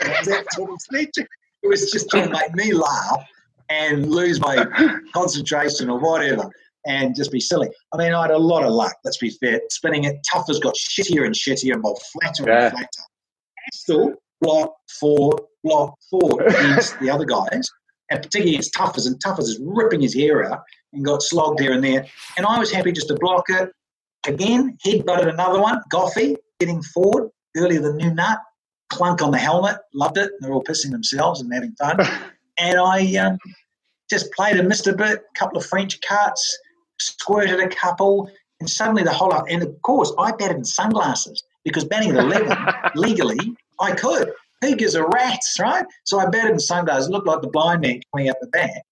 it was just trying to make me laugh and lose my concentration or whatever and just be silly. I mean, I had a lot of luck, let's be fair. Spinning it, Tuffers got shittier and shittier and more flatter yeah. and flatter. Still, block four, block four against the other guys, and particularly against Tuffers, and Tuffers is ripping his hair out and got slogged here and there. And I was happy just to block it, Again, head butted another one. Goffey getting forward earlier than New Nut. Clunk on the helmet. Loved it. They're all pissing themselves and having fun. and I um, just played a Mr. Bit, a couple of French cuts, squirted a couple, and suddenly the whole lot. And of course, I batted in sunglasses because batting at 11 legally, I could. Who gives a rat's, right? So I batted in sunglasses, looked like the blind man coming up the bat.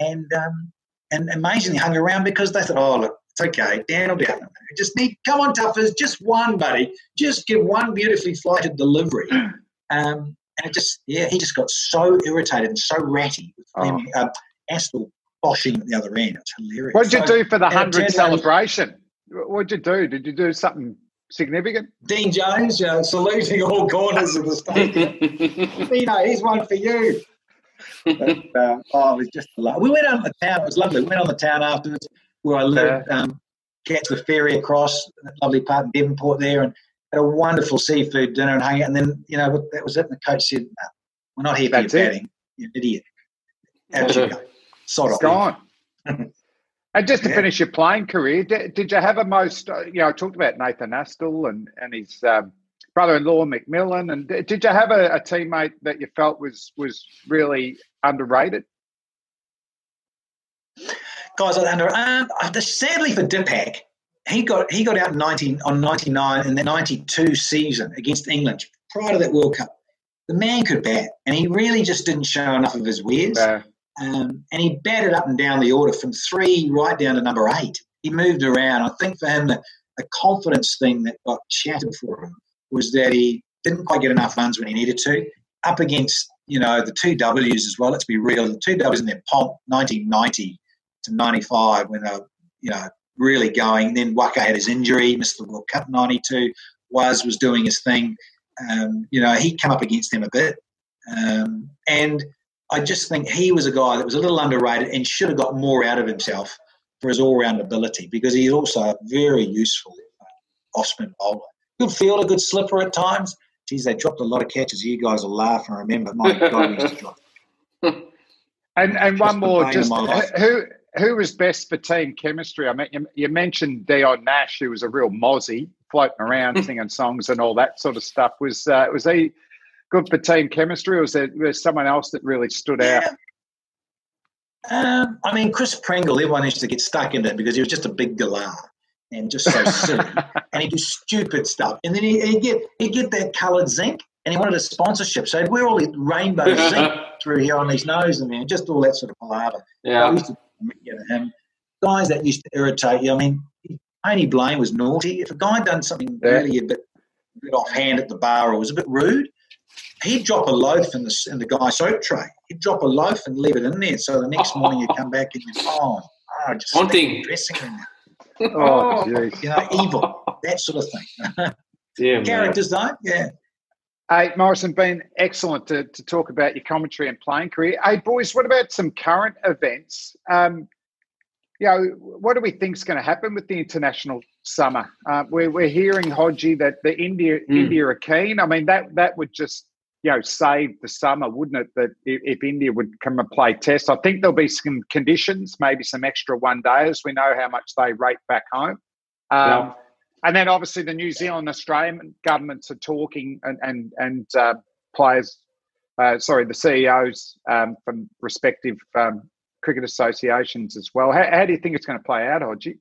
And um, and amazingly hung around because they thought, oh, look, it's okay. Dan will be out. Just need, come on, Tuffers, just one, buddy. Just give one beautifully flighted delivery. Um, and it just, yeah, he just got so irritated and so ratty with oh. Him, uh, Astle boshing at the other end. It's hilarious. What did you so, do for the 100 celebration? What did you do? Did you do something significant? Dean Jones, know, saluting all corners of the stadium. you know, here's one for you. but, uh, oh, it was just a lot. We went on the town. It was lovely. We went on the town afterwards where I lived. Um, catch the ferry across that lovely part in Devonport there, and had a wonderful seafood dinner and hung out. And then you know that was it. And the coach said, no, "We're not here for your batting, you idiot." Out you go. Sod it's gone. And just to yeah. finish your playing career, did, did, you have a most, uh, you know, I talked about Nathan Astle and, and his um, brother-in-law McMillan, and did you have a, a, teammate that you felt was was really underrated? Guys, under um, sadly for Dipak, he got he got out in 19 on 99 in the 92 season against England prior to that World Cup. The man could bat, and he really just didn't show enough of his wares. Um, and he batted up and down the order from three right down to number eight. He moved around. I think for him, the, the confidence thing that got shattered for him was that he didn't quite get enough runs when he needed to. Up against, you know, the two W's as well. Let's be real. The two W's in their pomp, 1990 to 95, when they were, you know, really going. Then Waqar had his injury, missed the World Cup 92. Was was doing his thing. Um, you know, he came up against them a bit. Um, and I just think he was a guy that was a little underrated and should have got more out of himself for his all-round ability because he's also a very useful uh, off-spin bowler. Good fielder, good slipper at times. Geez, they dropped a lot of catches. You guys will laugh and remember. My God, used to drop. And and one more, just who who was best for team chemistry? I mean, you, you, mentioned Dion Nash, who was a real mozzie, floating around singing songs and all that sort of stuff. Was uh, was he good for team chemistry, or was there, was someone else that really stood yeah. out? Um, I mean, Chris Pringle, everyone used to get stuck in that because he was just a big galah and just so silly. and he'd do stupid stuff. And then he, would get he'd get that coloured zinc and he wanted a sponsorship. So he'd wear all the rainbow zinc through here on his nose and man, just all that sort of palaver. Yeah. I used to get him. Um, guys that used to irritate you. I mean, Tony Blain was naughty. If a guy done something yeah. really a bit, a bit offhand at the bar or was a bit rude, he'd drop a loaf in the in the guy's soap tray. He'd drop a loaf and leave it in there. So the next morning you come back and you oh, oh just one thing dressing room. Oh, geez. you know, evil, that sort of thing. yeah, characters though, yeah. Hey, Morrison, been excellent to, to talk about your commentary and playing career. Hey, boys, what about some current events? Um, you know, what do we think is going to happen with the international summer? Uh, we're, we're hearing, Hodgie, that the India mm. India are keen. I mean, that that would just you know save the summer, wouldn't it? That if, if India would come and play Test, I think there'll be some conditions, maybe some extra one days. We know how much they rate back home. Um, yeah. And then obviously the New Zealand Australian governments are talking and and and uh, players, uh, sorry, the CEOs um, from respective um, cricket associations as well. How, how, do you think it's going to play out, Hodgie?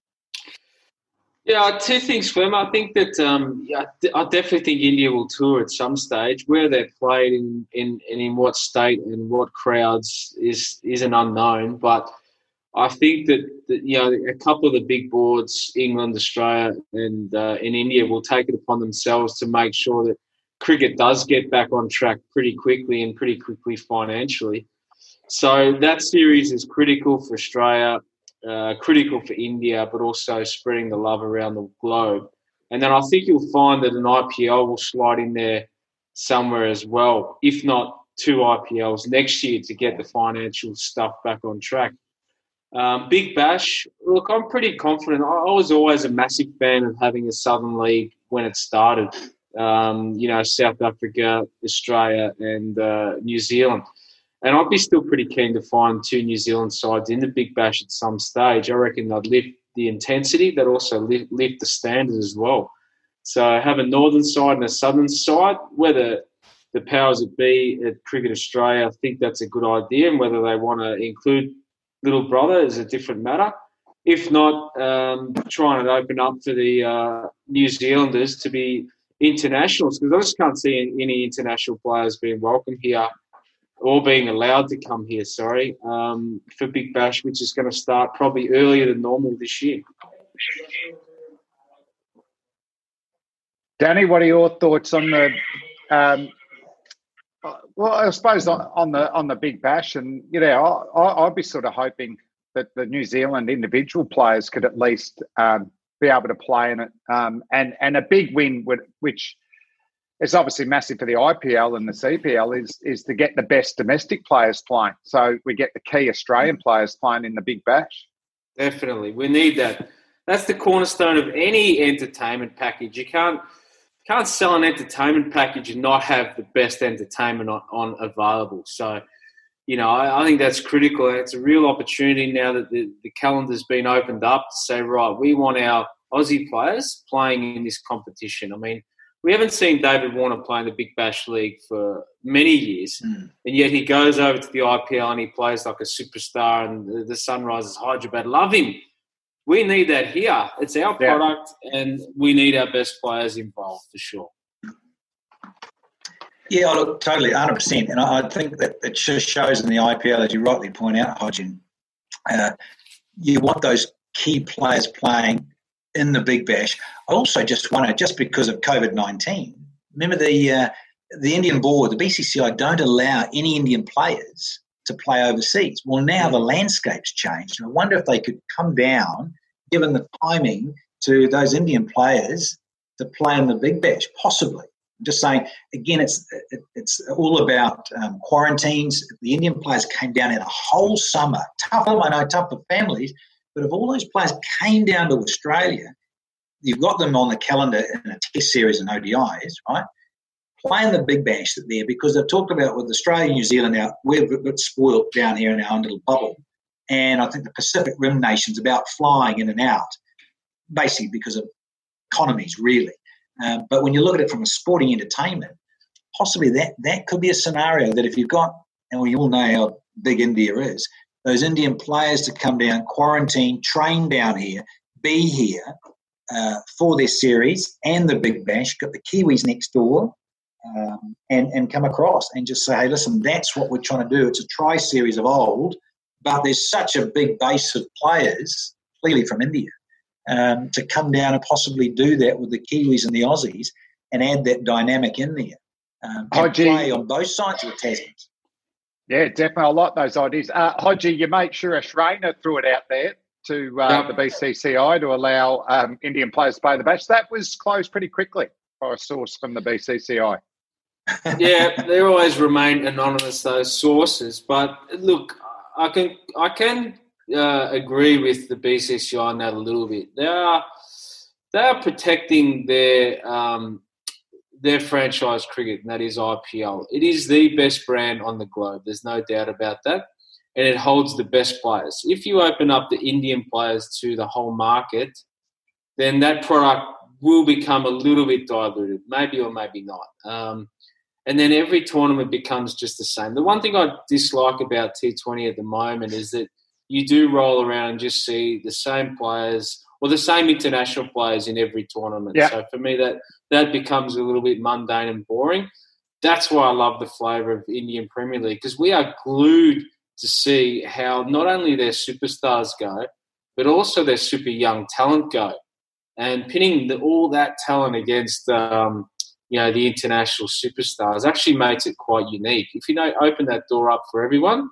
Yeah, two things, Flem. I think that um, yeah, I definitely think India will tour at some stage. Where they're played in, in, and in what state and what crowds is is an unknown. But I think that, that you know a couple of the big boards, England, Australia, and uh, in India, will take it upon themselves to make sure that cricket does get back on track pretty quickly and pretty quickly financially. So that series is critical for Australia, uh, critical for India, but also spreading the love around the globe. And then I think you'll find that an IPL will slide in there somewhere as well, if not two IPLs next year to get the financial stuff back on track. Um, Big Bash, look, I'm pretty confident. I, was always a massive fan of having a Southern League when it started. Um, you know, South Africa, Australia, and uh, New Zealand. And I'd be still pretty keen to find two New Zealand sides in the Big Bash at some stage. I reckon they'd lift the intensity, they'd also lift, lift the standard as well. So have a northern side and a southern side. Whether the powers that be at Cricket Australia think that's a good idea, and whether they want to include little brother is a different matter. If not, um, trying to open up for the uh, New Zealanders to be internationals because I just can't see any international players being welcome here or being allowed to come here. Sorry um, for Big Bash, which is going to start probably earlier than normal this year. Danny, what are your thoughts on the um, well, I suppose on, the on the Big Bash, and you know, I, would be sort of hoping that the New Zealand individual players could at least um, be able to play in it, um, and and a big win would, which it's obviously massive for the IPL and the CPL is is to get the best domestic players playing. So we get the key Australian players playing in the Big Bash. Definitely, we need that. That's the cornerstone of any entertainment package. You can't can't sell an entertainment package and not have the best entertainment on, on available. So, you know, I, I, think that's critical. It's a real opportunity now that the, the calendar's been opened up to say, right, we want our Aussie players playing in this competition. I mean, we haven't seen David Warner play in the Big Bash League for many years, mm. and yet he goes over to the IPL and he plays like a superstar, and the, the Sunrisers Hyderabad love him. We need that here. It's our product, and we need our best players involved for sure. Yeah, look, totally, 100%. And I, think that it just shows in the IPL, as you rightly point out, Hodgin, uh, you want those key players playing in the Big Bash. I also just wonder, just because of COVID 19, remember the, uh, the Indian board, the BCCI, don't allow any Indian players to play overseas. Well, now the landscape's changed. I wonder if they could come down, given the timing, to those Indian players to play in the Big Bash, possibly. I'm just saying, again, it's it, it's all about um, quarantines. The Indian players came down in a whole summer. Tough, I know, tough for families, but if all those players came down to Australia, you've got them on the calendar in a test series and ODIs, right? Playing the big bash there because they've talked about with Australia New Zealand now, we're a bit spoiled down here in our own little bubble. And I think the Pacific Rim nations about flying in and out, basically because of economies, really. Um, but when you look at it from a sporting entertainment, possibly that, that could be a scenario that if you've got, and we all know how big India is, those Indian players to come down, quarantine, train down here, be here uh, for their series and the Big Bash, got the Kiwis next door, um, and, and come across and just say, hey, listen, that's what we're trying to do. It's a tri series of old, but there's such a big base of players, clearly from India, um, to come down and possibly do that with the Kiwis and the Aussies and add that dynamic in there. Um, and play on both sides of the Tasman. Yeah, definitely. I like those ideas. Uh, Hodgie, you make sure Raina threw it out there to uh, the BCCI to allow um, Indian players to play the bash. That was closed pretty quickly by a source from the BCCI. Yeah, they always remain anonymous those sources. But look, I can I can uh, agree with the BCCI on that a little bit. They are they are protecting their um, their franchise cricket, and that is IPL. It is the best brand on the globe. There's no doubt about that. And it holds the best players. If you open up the Indian players to the whole market, then that product will become a little bit diluted, maybe or maybe not. Um, and then every tournament becomes just the same. The one thing I dislike about T20 at the moment is that you do roll around and just see the same players or the same international players in every tournament. Yeah. So for me, that that becomes a little bit mundane and boring. That's why I love the flavour of Indian Premier League because we are glued to see how not only their superstars go, but also their super young talent go. And pinning the, all that talent against, um, you know, the international superstars actually makes it quite unique. If you know, open that door up for everyone,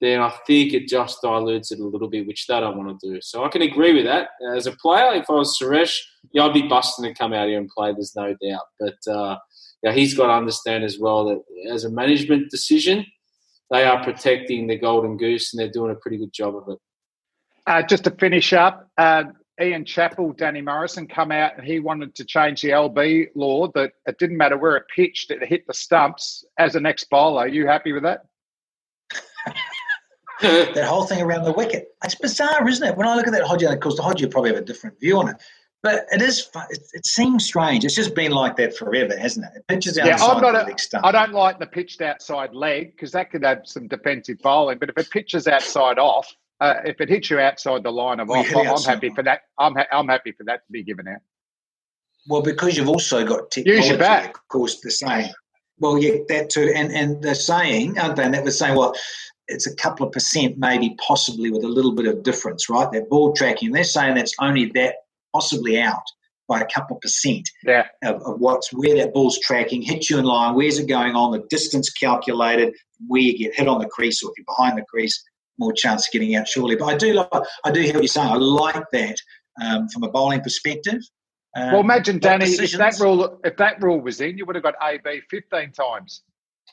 then I think it just dilutes it a little bit, which they don't want to do. So I can agree with that. As a player, if I was Suresh, yeah, I'd be busting to come out here and play. There's no doubt. But uh, yeah, he's got to understand as well that as a management decision, they are protecting the golden goose, and they're doing a pretty good job of it. Uh, just to finish up, uh, Ian Chappell, Danny Morrison come out and he wanted to change the LB law that it didn't matter where it pitched, it hit the stumps as an ex bowler. Are you happy with that? that whole thing around the wicket. It's bizarre, isn't it? When I look at that Hodgie, of course, the Hodgie probably have a different view on it. But it is. It, it, seems strange. It's just been like that forever, hasn't it? It pitches out. Yeah, I'm not. A, I don't like the pitched outside leg because that could have some defensive bowling. But if it pitches outside off, uh, if it hits you outside the line of off, I'm happy for that. I'm ha- I'm happy for that to be given out. Well, because you've also got technology, Use your back. of course, the same. Well, yeah, that too, and and they're saying, aren't they? And that was saying, well, it's a couple of percent, maybe possibly with a little bit of difference, right? That ball tracking, they're saying that's only that possibly out by a couple of percent yeah. of, of, what's where that ball's tracking, hit you in line, where's it going on, the distance calculated, where you get hit on the crease, or if you're behind the crease, more chance of getting out surely. But I do like, I do hear what you're saying. I like that um, from a bowling perspective. Um, well, imagine what Danny, if that rule if that rule was in, you would have got AB fifteen times.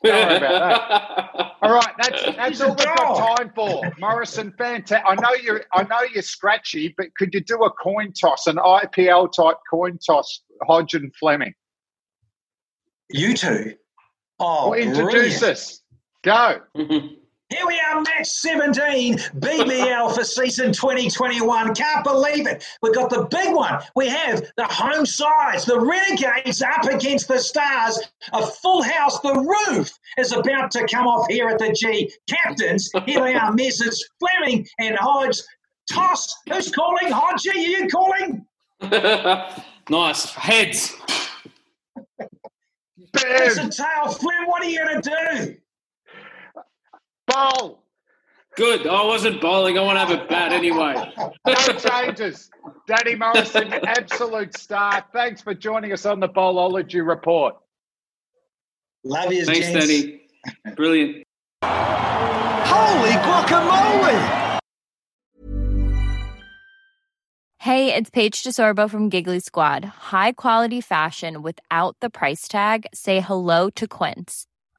Don't worry about that. All right, that's that's all we've got time for. Morrison, fantastic. I know you're I know you're scratchy, but could you do a coin toss, an IPL type coin toss, Hodge and Fleming? You two. Oh, Well, introduce brilliant. us. Go. Here we are, match 17, BBL for season 2021. Can't believe it. We've got the big one. We have the home sides, the Renegades up against the Stars. A full house. The roof is about to come off here at the G. Captains, here they are, Mrs. Fleming and Hodge. Toss. Who's calling? Hodge, are you calling? nice heads. It's a Boom. tail. Flem, what are you going to do? Bowl. Good. Oh, I wasn't bowling. I want to have a bat anyway. No changes. Danny Morrison, absolute star. Thanks for joining us on the Bowlology Report. Love you, Thanks, gents. Danny. Brilliant. Holy guacamole! Hey, it's Paige DeSorbo from Giggly Squad. High quality fashion without the price tag. Say hello to Quince.